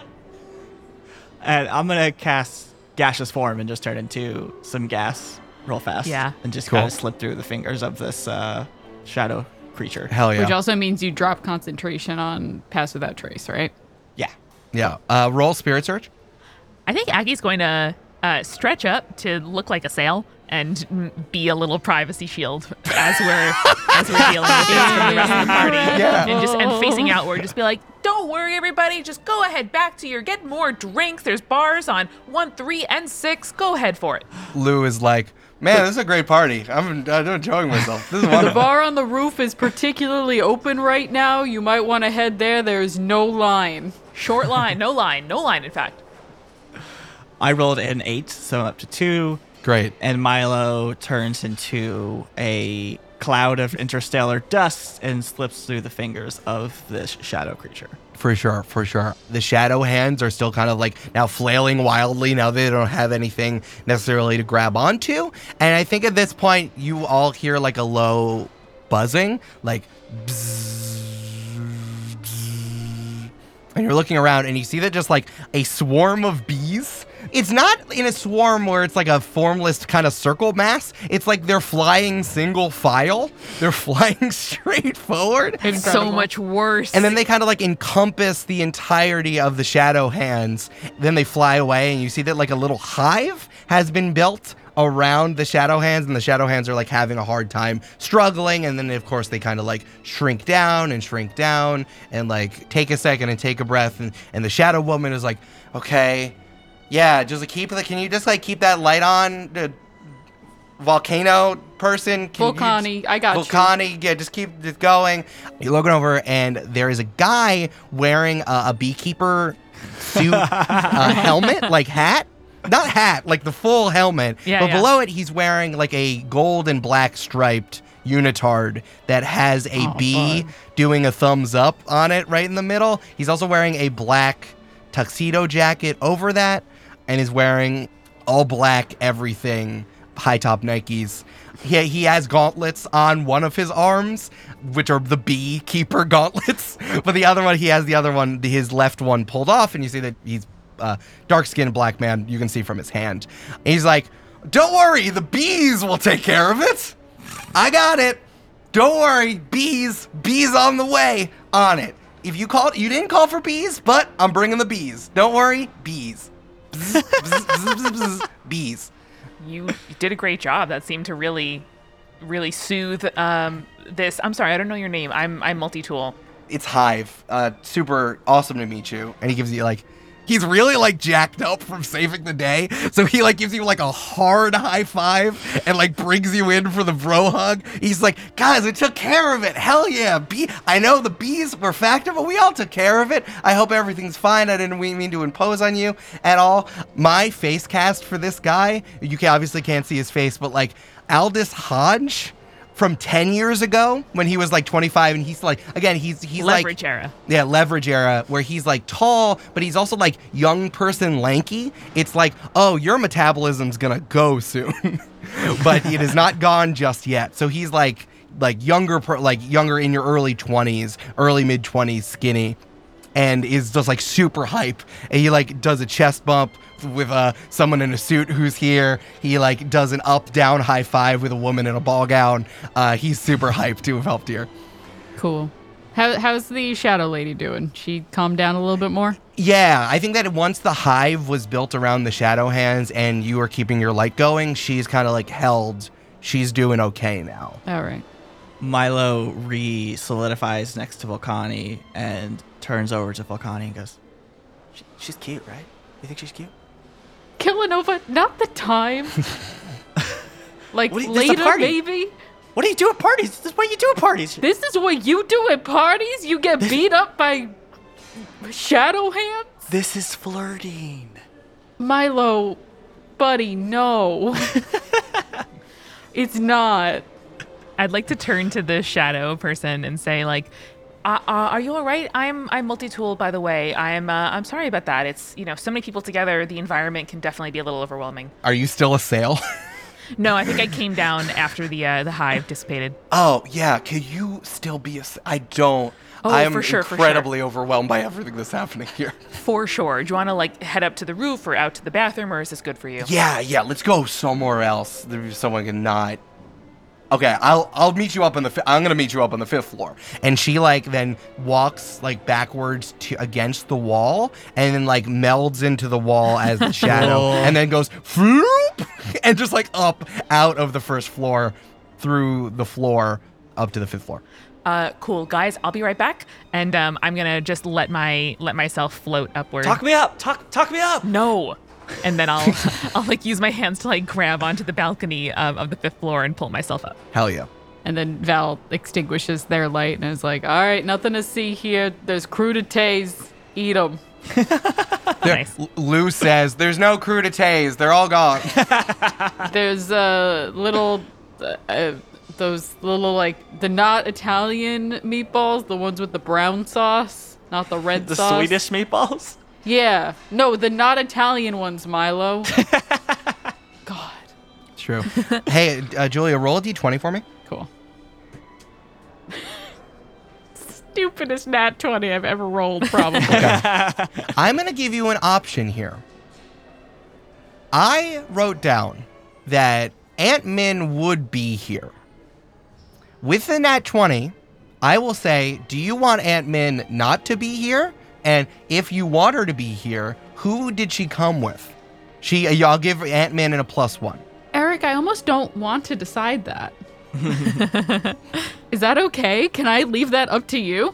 And I'm gonna cast gaseous form and just turn into some gas real fast. Yeah. And just Cool. kind of slip through the fingers of this uh, shadow creature. Hell yeah! Which also means you drop concentration on Pass Without Trace, right? Yeah. yeah. Uh, roll spirit search. I think Aggie's going to uh, stretch up to look like a sail and be a little privacy shield as we're as we're dealing with this from the rest of the *laughs* party. Yeah. And just and facing outward, just be like, "Don't worry, everybody. Just go ahead back to your get more drinks. There's bars on one, three, and six. Go ahead for it." Lou is like, "Man, this is a great party. I'm, I'm enjoying myself. This is The bar on the roof is particularly open right now. You might want to head there. There's no line. Short line, no line, no line. In fact, I rolled an eight, so I'm up to two. Great. And Milo turns into a cloud of interstellar dust and slips through the fingers of this shadow creature. For sure, for sure. The shadow hands are still kind of like now flailing wildly. Now they don't have anything necessarily to grab onto. And I think at this point, you all hear like a low buzzing, like bzzz, bzzz. and you're looking around and you see that just like a swarm of bees. It's not in a swarm where it's like a formless kind of circle mass. It's like they're flying single file. They're *laughs* flying straight forward. And so much worse. And then they kind of like encompass the entirety of the shadow hands. Then they fly away, and you see that like a little hive has been built around the shadow hands, and the shadow hands are like having a hard time struggling. And then, of course, they kind of like shrink down and shrink down and like take a second and take a breath. And, and the shadow woman is like, okay, yeah, just like keep the, can you just like keep that light on? The volcano person? Can you just- Volcani, I got you. Volcani, yeah, just keep it going. You're looking over, and there is a guy wearing a, a beekeeper suit, *laughs* uh, helmet, like hat. Not hat, like the full helmet. Yeah, but yeah. below it, he's wearing like a gold and black striped unitard that has a Oh, bee fun. doing a thumbs up on it right in the middle. He's also wearing a black tuxedo jacket over that and is wearing all black everything, high top Nikes. He, he has gauntlets on one of his arms, which are the beekeeper *laughs* gauntlets. but the other one, he has the other one, his left one pulled off, and you see that he's uh, dark skinned black man. You can see from his hand. And he's like, Don't worry, the bees will take care of it. I got it. Don't worry, bees, bees on the way, on it. If you called, you didn't call for bees, but I'm bringing the bees. Don't worry, bees. Bzz, bzz, bees. you did a great job. That seemed to really, really soothe um, this. I'm sorry, I don't know your name. I'm I'm multi-tool. It's Hive. Uh, super awesome to meet you. And he gives you like He's really like jacked up from saving the day. So he like gives you like a hard high five and like brings you in for the bro hug. He's like, guys, we took care of it. Hell yeah. Bee I know the bees were factor, but we all took care of it. I hope everything's fine. I didn't mean to impose on you at all. My face cast for this guy, you can obviously can't see his face, but like Aldis Hodge from 10 years ago when he was like 25 and he's like again he's he's like Leverage era. yeah, leverage era where he's like tall, but he's also like young person lanky. It's like, oh, your metabolism's gonna go soon, *laughs* but it is not gone just yet. So he's like like younger, like younger in your early twenties, early mid twenties, skinny, and is just like super hype. And he like does a chest bump with uh someone in a suit who's here. He like does an up down high five with a woman in a ball gown. Uh, he's super hyped to have helped here. Cool. How, how's the shadow lady doing? She calmed down a little bit more? Yeah, I think that once the hive was built around the shadow hands and you are keeping your light going, she's kind of like held. She's doing okay now. All right. Milo re solidifies next to Volcani and turns over to Volcani and goes, "She- She's cute, right? You think she's cute? Killanova, not the time. *laughs* like What do you- this is a later, maybe? What do you do at parties? This is what you do at parties. This is what you do at parties? You get beat up by shadow hands? This is flirting. Milo, buddy, no. *laughs* it's not. I'd like to turn to the shadow person and say, like, uh, uh, "Are you all right? I'm I'm multi-tool, by the way. I'm uh, I'm sorry about that. It's you know so many people together. The environment can definitely be a little overwhelming. Are you still a sale? *laughs* No, I think I came down after the uh, the hive dissipated. oh yeah, can you still be a? I don't. Oh, I am for sure, for sure. incredibly overwhelmed by everything that's happening here. *laughs* For sure. Do you want to like head up to the roof or out to the bathroom, or is this good for you? Yeah, yeah. Let's go somewhere else. Someone can not. Okay, I'll I'll meet you up on the. fi- I'm gonna meet you up on the fifth floor. And she like then walks like backwards to against the wall, and then like melds into the wall as the *laughs* shadow, and then goes floop, and just like up out of the first floor, through the floor up to the fifth floor. Uh, cool, guys. I'll be right back, and um, I'm gonna just let my let myself float upward. Talk me up. Talk talk me up. no. And then I'll *laughs* I'll like use my hands to like grab onto the balcony of, of the fifth floor and pull myself up. Hell yeah. And then Val extinguishes their light and is like, all right, nothing to see here. There's crudités. Eat them. *laughs* There- Nice. L- Lou says, "There's no crudités. They're all gone." *laughs* There's uh, little, uh, uh, those little, like, the not Italian meatballs, the ones with the brown sauce, not the red The sauce. Swedish meatballs. Yeah. No, the not Italian ones, Milo. *laughs* God. It's True. hey, uh, Julia, roll a d20 for me. Cool. Stupidest nat 20 I've ever rolled, probably. *laughs* I'm going to give you an option here. I wrote down that Ant Min would be here. With the nat 20, I will say, do you want Ant Min not to be here? And if you want her to be here, who did she come with? She, uh, I'll give Ant Man a plus one. Eric, I almost don't want to decide that. *laughs* Is that okay? Can I leave that up to you?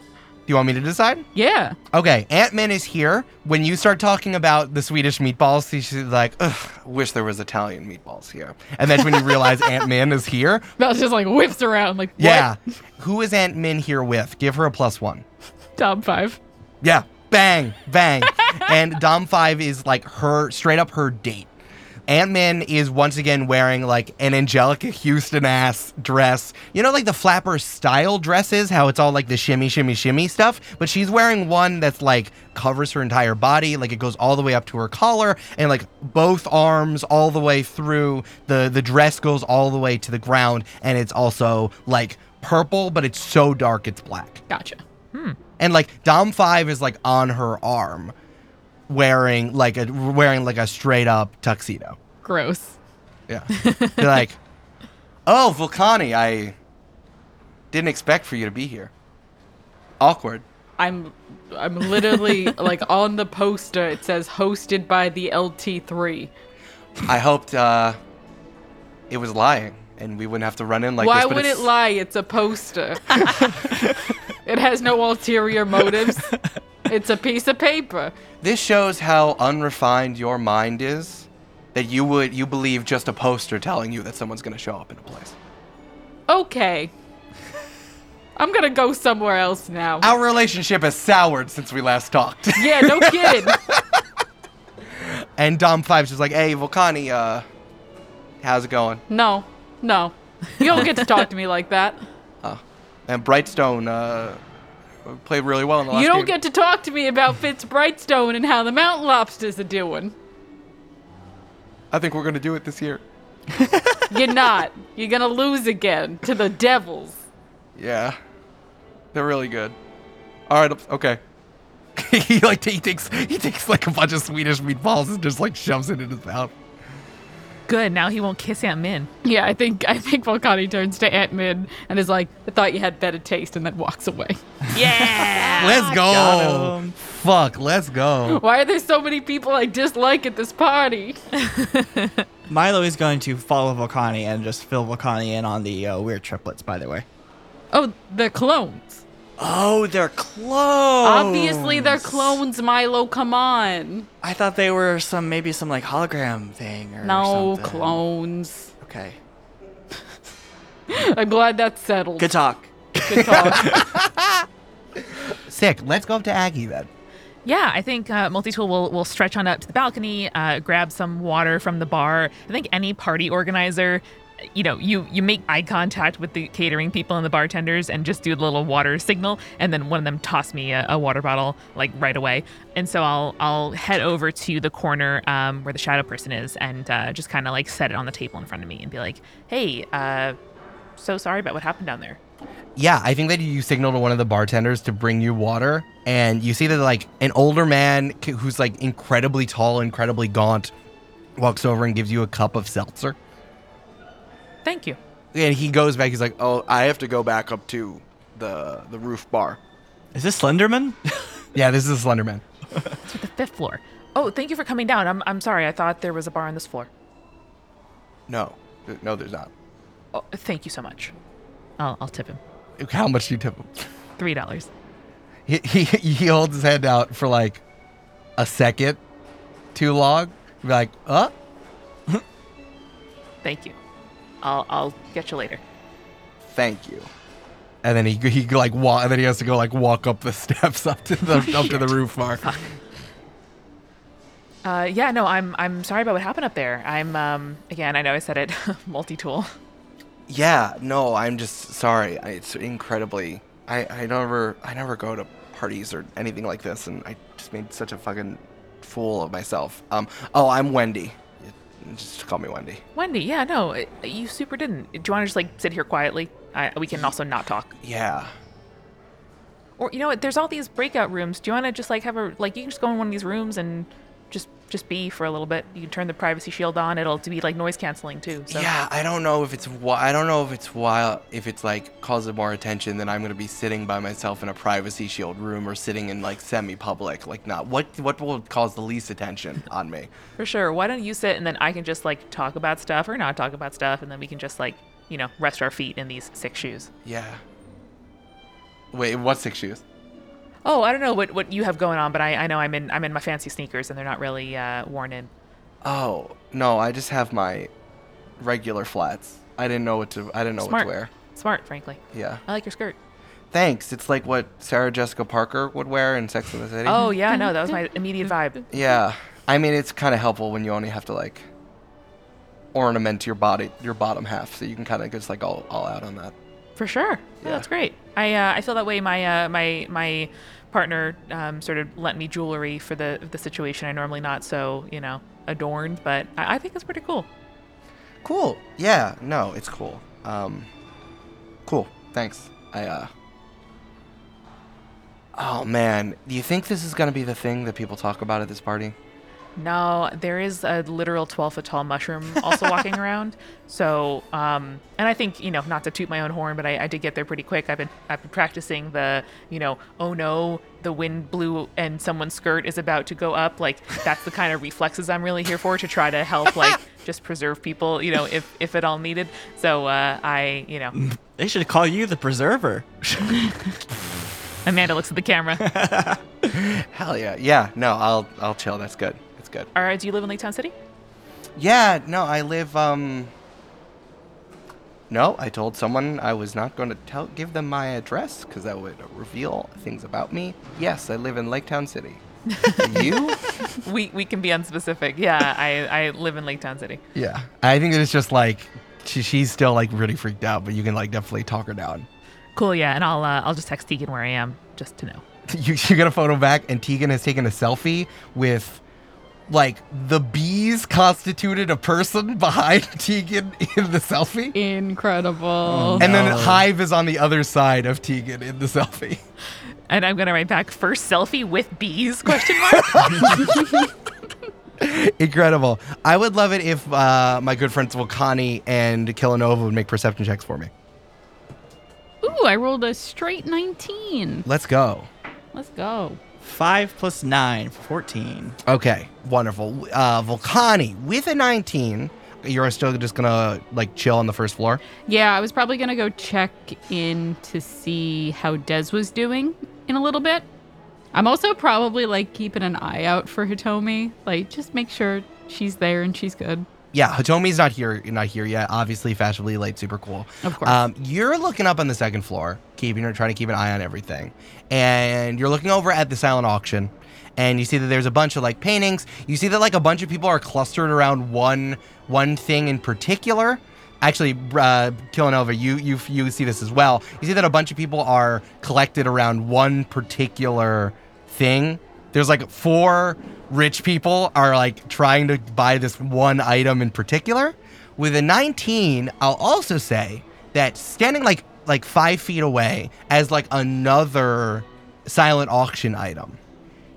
Do you want me to decide? Yeah. Okay, Ant Man is here. When you start talking about the Swedish meatballs, she's like, Ugh, wish there was Italian meatballs here. And then when you realize *laughs* Ant Man is here, Val's just like whips around, like, what? yeah. Who is Ant Man here with? Give her a plus one. Top five. Yeah, bang, bang. *laughs* and Dom 5 is like her, straight up her date. Ant Man is once again wearing like an Anjelica Huston ass dress. You know, like the flapper style dresses, how it's all like the shimmy, shimmy, shimmy stuff. But she's wearing one that's like covers her entire body, like it goes all the way up to her collar, and like both arms all the way through. The the dress goes all the way to the ground, and it's also like purple, but it's so dark it's black Gotcha. Hmm. And like Dom Five is like on her arm, wearing like a wearing like a straight up tuxedo. Gross. Yeah, *laughs* You're like, oh Volcani, I didn't expect for you to be here. Awkward. I'm I'm literally *laughs* like on the poster it says hosted by the LT3. I hoped uh, it was lying, and we wouldn't have to run in like Why this. would it lie? It's a poster. *laughs* it has no ulterior motives. *laughs* it's a piece of paper. This shows how unrefined your mind is. That you would you believe just a poster telling you that someone's gonna show up in a place. Okay. *laughs* I'm gonna go somewhere else now. Our relationship has soured since we last talked. *laughs* Yeah, no kidding. and Dom Five's just like, hey, Volcani, uh, how's it going? No, no. You don't get to talk to me like that. And Brightstone, uh, played really well in the last year. You don't game. get to talk to me about Fitz Brightstone and how the mountain lobsters are doing. I think we're gonna do it this year. *laughs* You're not. You're gonna lose again to the Devils. Yeah, they're really good. All right, okay. *laughs* he like he takes he takes like a bunch of Swedish meatballs and just like shoves it in his mouth. Good. Now he won't kiss Aunt Min. Yeah, I think I think Volcani turns to Aunt Min and is like, "I thought you had better taste," and then walks away. *laughs* Yeah. Let's go. Fuck, let's go. Why are there so many people I dislike at this party? *laughs* Milo is going to follow Volcani and just fill Volcani in on the uh, weird triplets, by the way. Oh, they're clones. Oh, they're clones. Obviously, they're clones. Milo, come on. I thought they were some maybe some like hologram thing or something. No something. clones. Okay. *laughs* I'm glad that's settled. Good talk. Good talk. *laughs* Sick. Let's go up to Aggie then. Yeah, I think uh, Multitool will will stretch on up to the balcony, uh, grab some water from the bar. I think any party organizer, you know, you you make eye contact with the catering people and the bartenders, and just do the little water signal, and then one of them toss me a, a water bottle like right away. And so I'll I'll head over to the corner um, where the shadow person is, and uh, just kind of like set it on the table in front of me, and be like, "Hey, uh, so sorry about what happened down there." Yeah, I think that you signal to one of the bartenders to bring you water, and you see that like an older man who's like incredibly tall, incredibly gaunt, walks over and gives you a cup of seltzer. Thank you. And he goes back. He's like, "Oh, I have to go back up to the the roof bar." Is this Slenderman? *laughs* *laughs* Yeah, this is Slenderman. It's the fifth floor. Oh, thank you for coming down. I'm I'm sorry. I thought there was a bar on this floor. No, no, there's not. Oh, thank you so much. I'll, I'll tip him. How much do you tip him? Three dollars. He, he he holds his hand out for like a second, too long. Be like, "Uh, Thank you. I'll I'll get you later. thank you." And then he he like walk, and then he has to go like walk up the *laughs* steps up to the up to the *laughs* roof bar. Uh, yeah, no, I'm I'm sorry about what happened up there. I'm um again, I know I said it, *laughs* multi-tool. Yeah, no, I'm just sorry. I, it's incredibly. I I never I never go to parties or anything like this, and I just made such a fucking fool of myself. Um. Oh, I'm Wendy. Just call me Wendy. Wendy, yeah, no, it- you super didn't. Do you want to just like sit here quietly? I, we can also not talk. Yeah. Or you know what? There's all these breakout rooms. Do you want to just like have a like you can just go in one of these rooms and just just be for a little bit. You can turn the privacy shield on. It'll be like noise canceling too. So. Yeah, I don't know if it's why I don't know if it's while if it's like causes more attention than I'm gonna be sitting by myself in a privacy shield room or sitting in like semi-public. Like, not what what will cause the least attention on me? For sure. Why don't you sit and then I can just like talk about stuff or not talk about stuff and then we can just like, you know, rest our feet in these six shoes. Yeah. Wait, what six shoes? Oh, I don't know what, what you have going on, but I, I know I'm in I'm in my fancy sneakers and they're not really uh, worn in. Oh no, I just have my regular flats. I didn't know what to I didn't know Smart. what to wear. Smart, frankly. Yeah. I like your skirt. Thanks. It's like what Sarah Jessica Parker would wear in Sex and the City. Oh yeah, no, that was my *laughs* immediate vibe. Yeah. I mean, it's kind of helpful when you only have to like ornament your body, your bottom half, so you can kind of just like all, all out on that. For sure. Yeah, Yeah. that's great. I uh, I feel that way. My uh, my my partner um, sort of lent me jewelry for the the situation. I normally not so you know adorned, but I, I think it's pretty cool. Cool. Yeah. No, it's cool. Um, cool. Thanks. I uh. Oh man, do you think this is gonna be the thing that people talk about at this party? No, there is a literal 12 foot tall mushroom also walking *laughs* around. So, um, and I think, you know, not to toot my own horn, but I, I did get there pretty quick. I've been, I've been practicing the, you know, oh no, the wind blew and someone's skirt is about to go up. Like, that's the kind of reflexes I'm really here for to try to help, like, *laughs* just preserve people, you know, if, if at all needed. So, uh, I, you know, They should call you the preserver. *laughs* Amanda looks at the camera. Hell yeah. Yeah, no, I'll I'll chill. That's good. That's good. All right, do you live in Lake Town City? Yeah, no, I live um No, I told someone I was not going to tell give them my address cuz that would reveal things about me. Yes, I live in Lake Town City. *laughs* you? We we can be unspecific. Yeah, I I live in Lake Town City. Yeah. I think it's just like she, she's still like really freaked out, but you can like definitely talk her down. Cool. Yeah, and I'll uh, I'll just text Tegan where I am just to know. *laughs* you, you get a photo back, and Tegan has taken a selfie with like the bees constituted a person behind *laughs* Tegan in the selfie. Incredible. And then Hive is on the other side of Tegan in the selfie. *laughs* And I'm gonna write back first selfie with bees? *laughs* Question mark. Incredible. I would love it if uh, my good friends Volcani and Killanova would make perception checks for me. Ooh, I rolled a straight 19. Let's go. Let's go. Five plus nine, 14. Okay, wonderful. Uh, Volcani with a 19. You're still just gonna like chill on the first floor. Yeah, I was probably going to go check in to see how Dez was doing in a little bit. I'm also probably like keeping an eye out for Hitomi. Like, just make sure she's there and she's good. Yeah, Hitomi's not here, not here yet. Obviously, fashionably late, super cool. Of course. Um, you're looking up on the second floor, keeping or trying to keep an eye on everything, and you're looking over at the silent auction, and you see that there's a bunch of like paintings. You see that like a bunch of people are clustered around one one thing in particular. Actually, uh, Killanova, you you you see this as well. You see that a bunch of people are collected around one particular thing. There's like four rich people are like trying to buy this one item in particular. With a 19, I'll also say that standing like like five feet away as like another silent auction item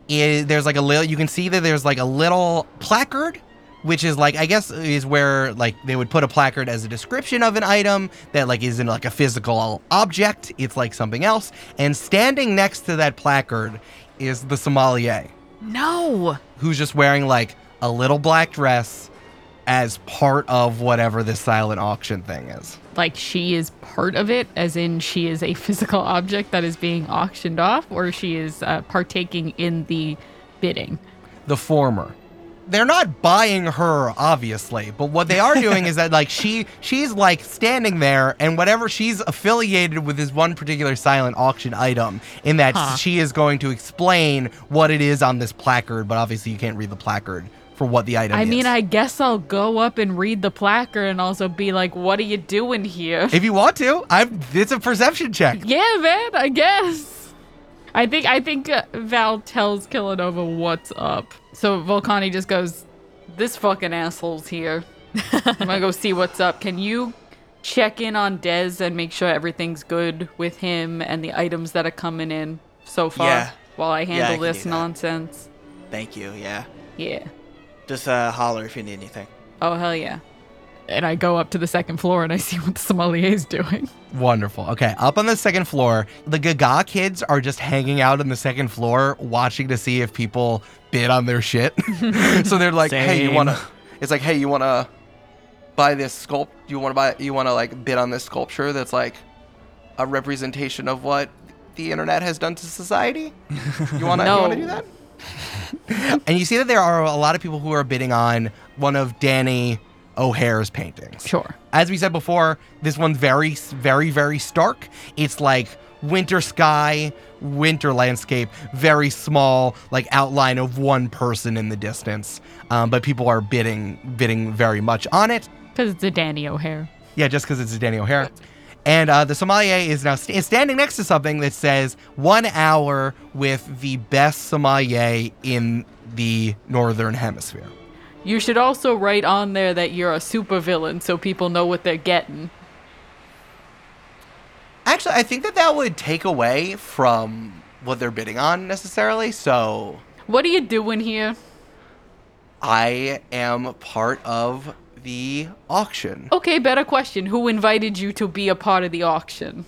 there's like a little you can see that there's like a little placard which is like i guess is where like they would put a placard as a description of an item that like isn't like a physical object it's like something else and standing next to that placard is the sommelier no. who's just wearing like a little black dress as part of whatever this silent auction thing is Like, she is part of it, as in she is a *laughs* physical object that is being auctioned off, or she is uh, partaking in the bidding. the former they're not buying her obviously but what they are doing is that like she she's like standing there and whatever she's affiliated with this one particular silent auction item in that Huh. she is going to explain what it is on this placard but obviously you can't read the placard for what the item I is mean, I guess I'll go up and read the placard and also be like, what are you doing here? if you want to i'm it's a perception check Yeah, man, I guess. I think I think uh, Val tells Killanova what's up. So Volcani just goes, "This fucking asshole's here. I'm gonna go *laughs* see what's up. Can you check in on Dez and make sure everything's good with him and the items that are coming in so far Yeah. while I I handle can do this nonsense?" Thank you. Yeah. Yeah. Just uh, holler if you need anything. Oh hell yeah. And I go up to the second floor and I see what the sommelier is doing. Wonderful. Okay, up on the second floor, the Gaga kids are just hanging out on the second floor, watching to see if people bid on their shit. *laughs* so they're like, "Hey, you wanna?" It's like, "Hey, you wanna buy this sculpt? You wanna buy? You wanna like bid on this sculpture that's like a representation of what the internet has done to society? *laughs* You wanna? You wanna do that?" *laughs* and you see that there are a lot of people who are bidding on one of Danny O'Hare's paintings Sure. as we said before, this one's very, very, very stark. It's like winter sky, winter landscape, very small, like outline of one person in the distance. Um, but people are bidding, bidding very much on it. Because it's a Danny O'Hare. Yeah, just because it's a Danny O'Hare. And uh, the sommelier is now st- is standing next to something that says one hour with the best sommelier in the northern hemisphere. You should also write on there that you're a supervillain so people know what they're getting. Actually, I think that that would take away from what they're bidding on necessarily. So What are you doing here? I am part of the auction. Okay, better question. Who invited you to be a part of the auction?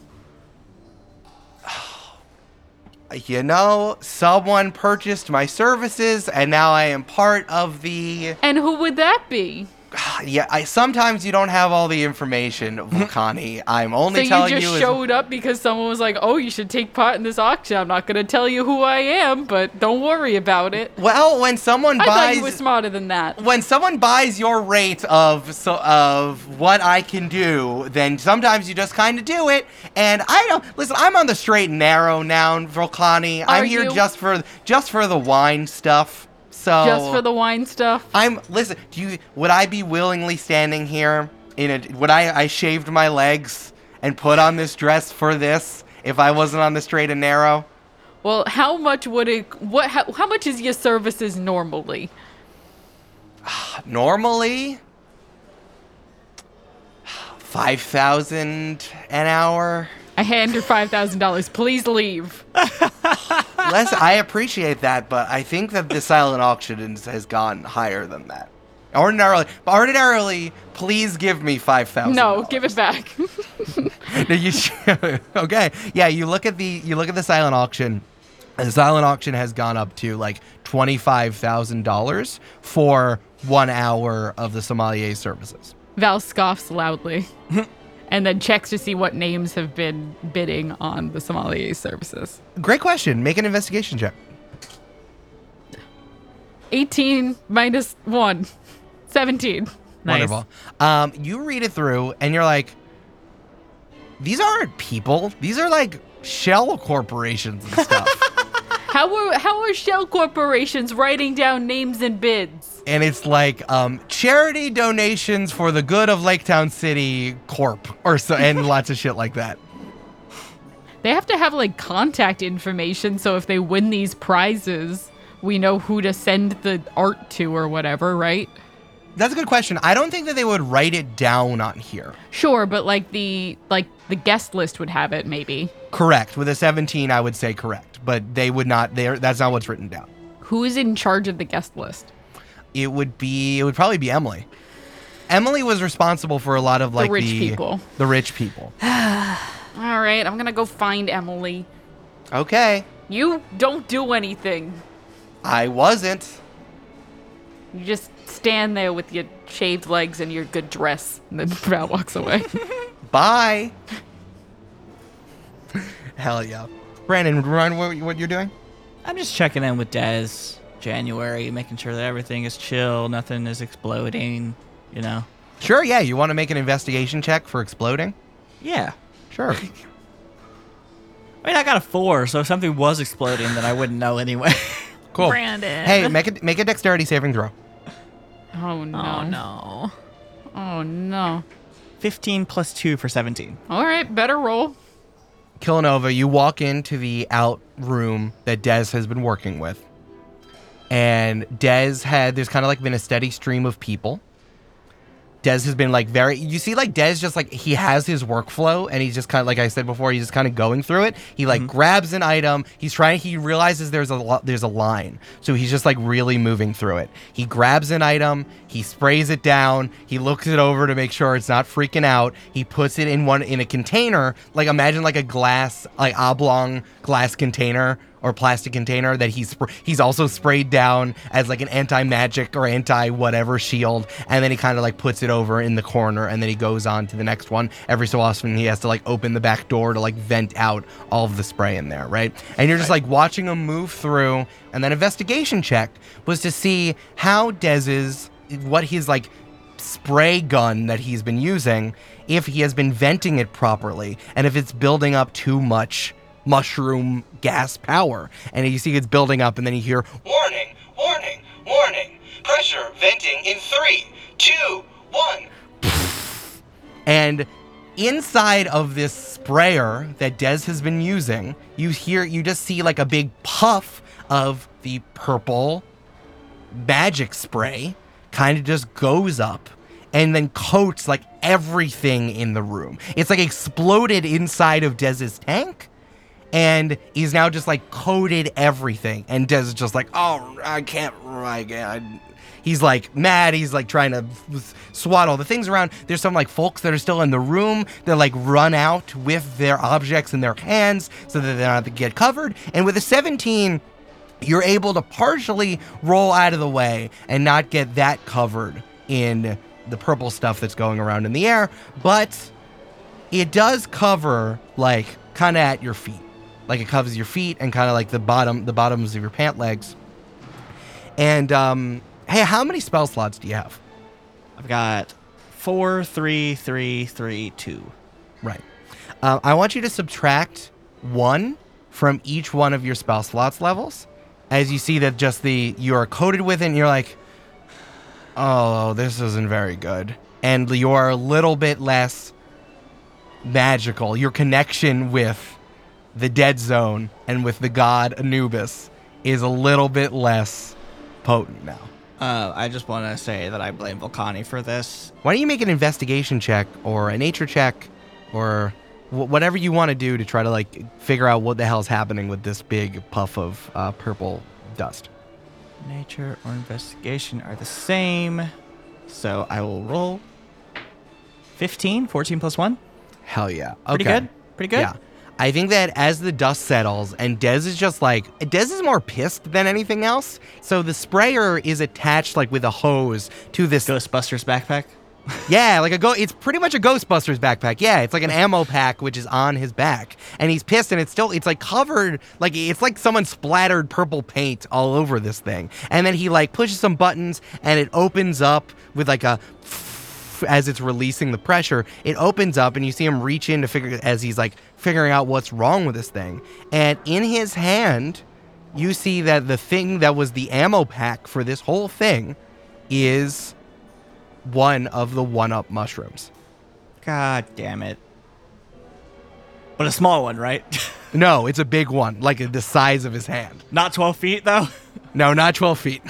You know, someone purchased my services, and now I am part of the And who would that be? *sighs* Yeah, I sometimes you don't have all the information, *laughs* Volcani. I'm So only you telling just you. is- showed up because someone was like, "Oh, you should take part in this auction." I'm not gonna tell you who I am, but don't worry about it. well, when someone I thought buys you were smarter than that. when someone buys your rate of so of what I can do, then sometimes you just kind of do it. And I don't listen. I'm on the straight and narrow now, Volcani. I'm here you? just for just for the wine stuff. So Just for the wine stuff. I'm listen. Do you would I be willingly standing here in a would I I shaved my legs and put on this dress for this if I wasn't on the straight and narrow? Well, how much would it? What? How, how much is your services normally? *sighs* Normally, *sighs* five thousand an hour. I hand her five thousand dollars. Please leave. *laughs* Les, I appreciate that, but I think that the silent auction has gone higher than that. Ordinarily, ordinarily, please give me five thousand. No, give it back. *laughs* No, you sh- okay? Yeah, you look at the you look at the silent auction. The silent auction has gone up to like twenty five thousand dollars for one hour of the sommelier services. Val scoffs loudly, *laughs* and then checks to see what names have been bidding on the sommelier services. Great question. Make an investigation check. 18 minus 1. 17. Nice. Wonderful. Um, you read it through, and you're like, these aren't people. These are like shell corporations and stuff. *laughs* How are how are shell corporations writing down names and bids? And it's like um, charity donations for the good of Lake Town City Corp, or so, and *laughs* lots of shit like that. They have to have like contact information so if they win these prizes, we know who to send the art to or whatever, right? That's a good question. I don't think that they would write it down on here. Sure, but like the like the guest list would have it maybe. Correct. With a 17, I would say correct, but they would not. there that's not what's written down. Who is in charge of the guest list? It would be. It would probably be Emily. Emily was responsible for a lot of like the rich people. The rich people. *sighs* All right, I'm going to go find Emily. Okay. You don't do anything. I wasn't. You just stand there with your shaved legs and your good dress. And then *laughs* Val walks away. *laughs* Bye. Hell yeah. Brandon, run what, what you're doing? I'm just checking in with Dez January, making sure that everything is chill, nothing is exploding, you know. Sure, yeah. You want to make an investigation check for exploding? Yeah. Sure. *laughs* I mean, I got a four, so if something was exploding, then I wouldn't know anyway. *laughs* Cool. Brandon. Hey, make a make a dexterity saving throw. oh no. Oh no. Oh no. 15 plus 2 for 17. All right, better roll. Killanova, you walk into the out room that Dez has been working with. And Dez had there's kind of like been a steady stream of people. Dez has been like very you see like Dez just like he has his workflow and he's just kind of like I said before he's just kind of going through it. He like mm-hmm. grabs an item, he's trying he realizes there's a lo- there's a line. So he's just like really moving through it. He grabs an item, he sprays it down, he looks it over to make sure it's not freaking out. He puts it in one in a container, like imagine like a glass like oblong glass container or plastic container that he's he's also sprayed down as like an anti magic or anti whatever shield, and then he kind of like puts it over in the corner, and then he goes on to the next one. Every so often, he has to like open the back door to like vent out all of the spray in there, right? And you're just like watching him move through, and then investigation check was to see how Dez's what his like spray gun that he's been using if he has been venting it properly and if it's building up too much mushroom gas power and you see it's building up and then you hear Warning, warning, warning. Pressure venting in three, two, one. and inside of this sprayer that Dez has been using you hear you just see like a big puff of the purple magic spray kind of just goes up and then coats like everything in the room. It's like exploded inside of Dez's tank. And he's now just like coated everything. And Dez is just like, oh, I can't, I. He's like mad. He's like trying to swat all the things around. There's some like folks that are still in the room that like run out with their objects in their hands so that they don't have to get covered. And with a 17, you're able to partially roll out of the way and not get that covered in the purple stuff that's going around in the air, but it does cover like kind of at your feet. Like it covers your feet and kind of like the bottom the bottoms of your pant legs. And um hey, how many spell slots do you have? I've got four, three, three, three, two. Right. Um, I want you to subtract one from each one of your spell slots levels, as you see that just the you are coated with it, and you're like, oh, this isn't very good, and you're a little bit less magical. Your connection with the dead zone and with the god Anubis is a little bit less potent now. Uh, I just want to say that I blame Volcani for this. Why don't you make an investigation check or a nature check or wh- whatever you want to do to try to like figure out what the hell's happening with this big puff of uh, purple dust? Nature or investigation are the same. So I will roll 15, 14 plus 1. Hell yeah. Okay. Pretty good. Pretty good. Yeah. I think that as the dust settles and Dez is just like Dez is more pissed than anything else. So the sprayer is attached like with a hose to this Ghostbusters backpack. Yeah, like a go. It's pretty much a Ghostbusters backpack. Yeah, it's like an ammo pack which is on his back, and he's pissed, and it's still it's like covered like it's like someone splattered purple paint all over this thing, and then he like pushes some buttons, and it opens up with like a as it's releasing the pressure, it opens up and you see him reach in to figure as he's like figuring out what's wrong with this thing. And in his hand, you see that the thing that was the ammo pack for this whole thing is one of the one up mushrooms. God damn it. But a small one, right? *laughs* No, it's a big one, like the size of his hand. Not 12 feet, though. No, not 12 feet.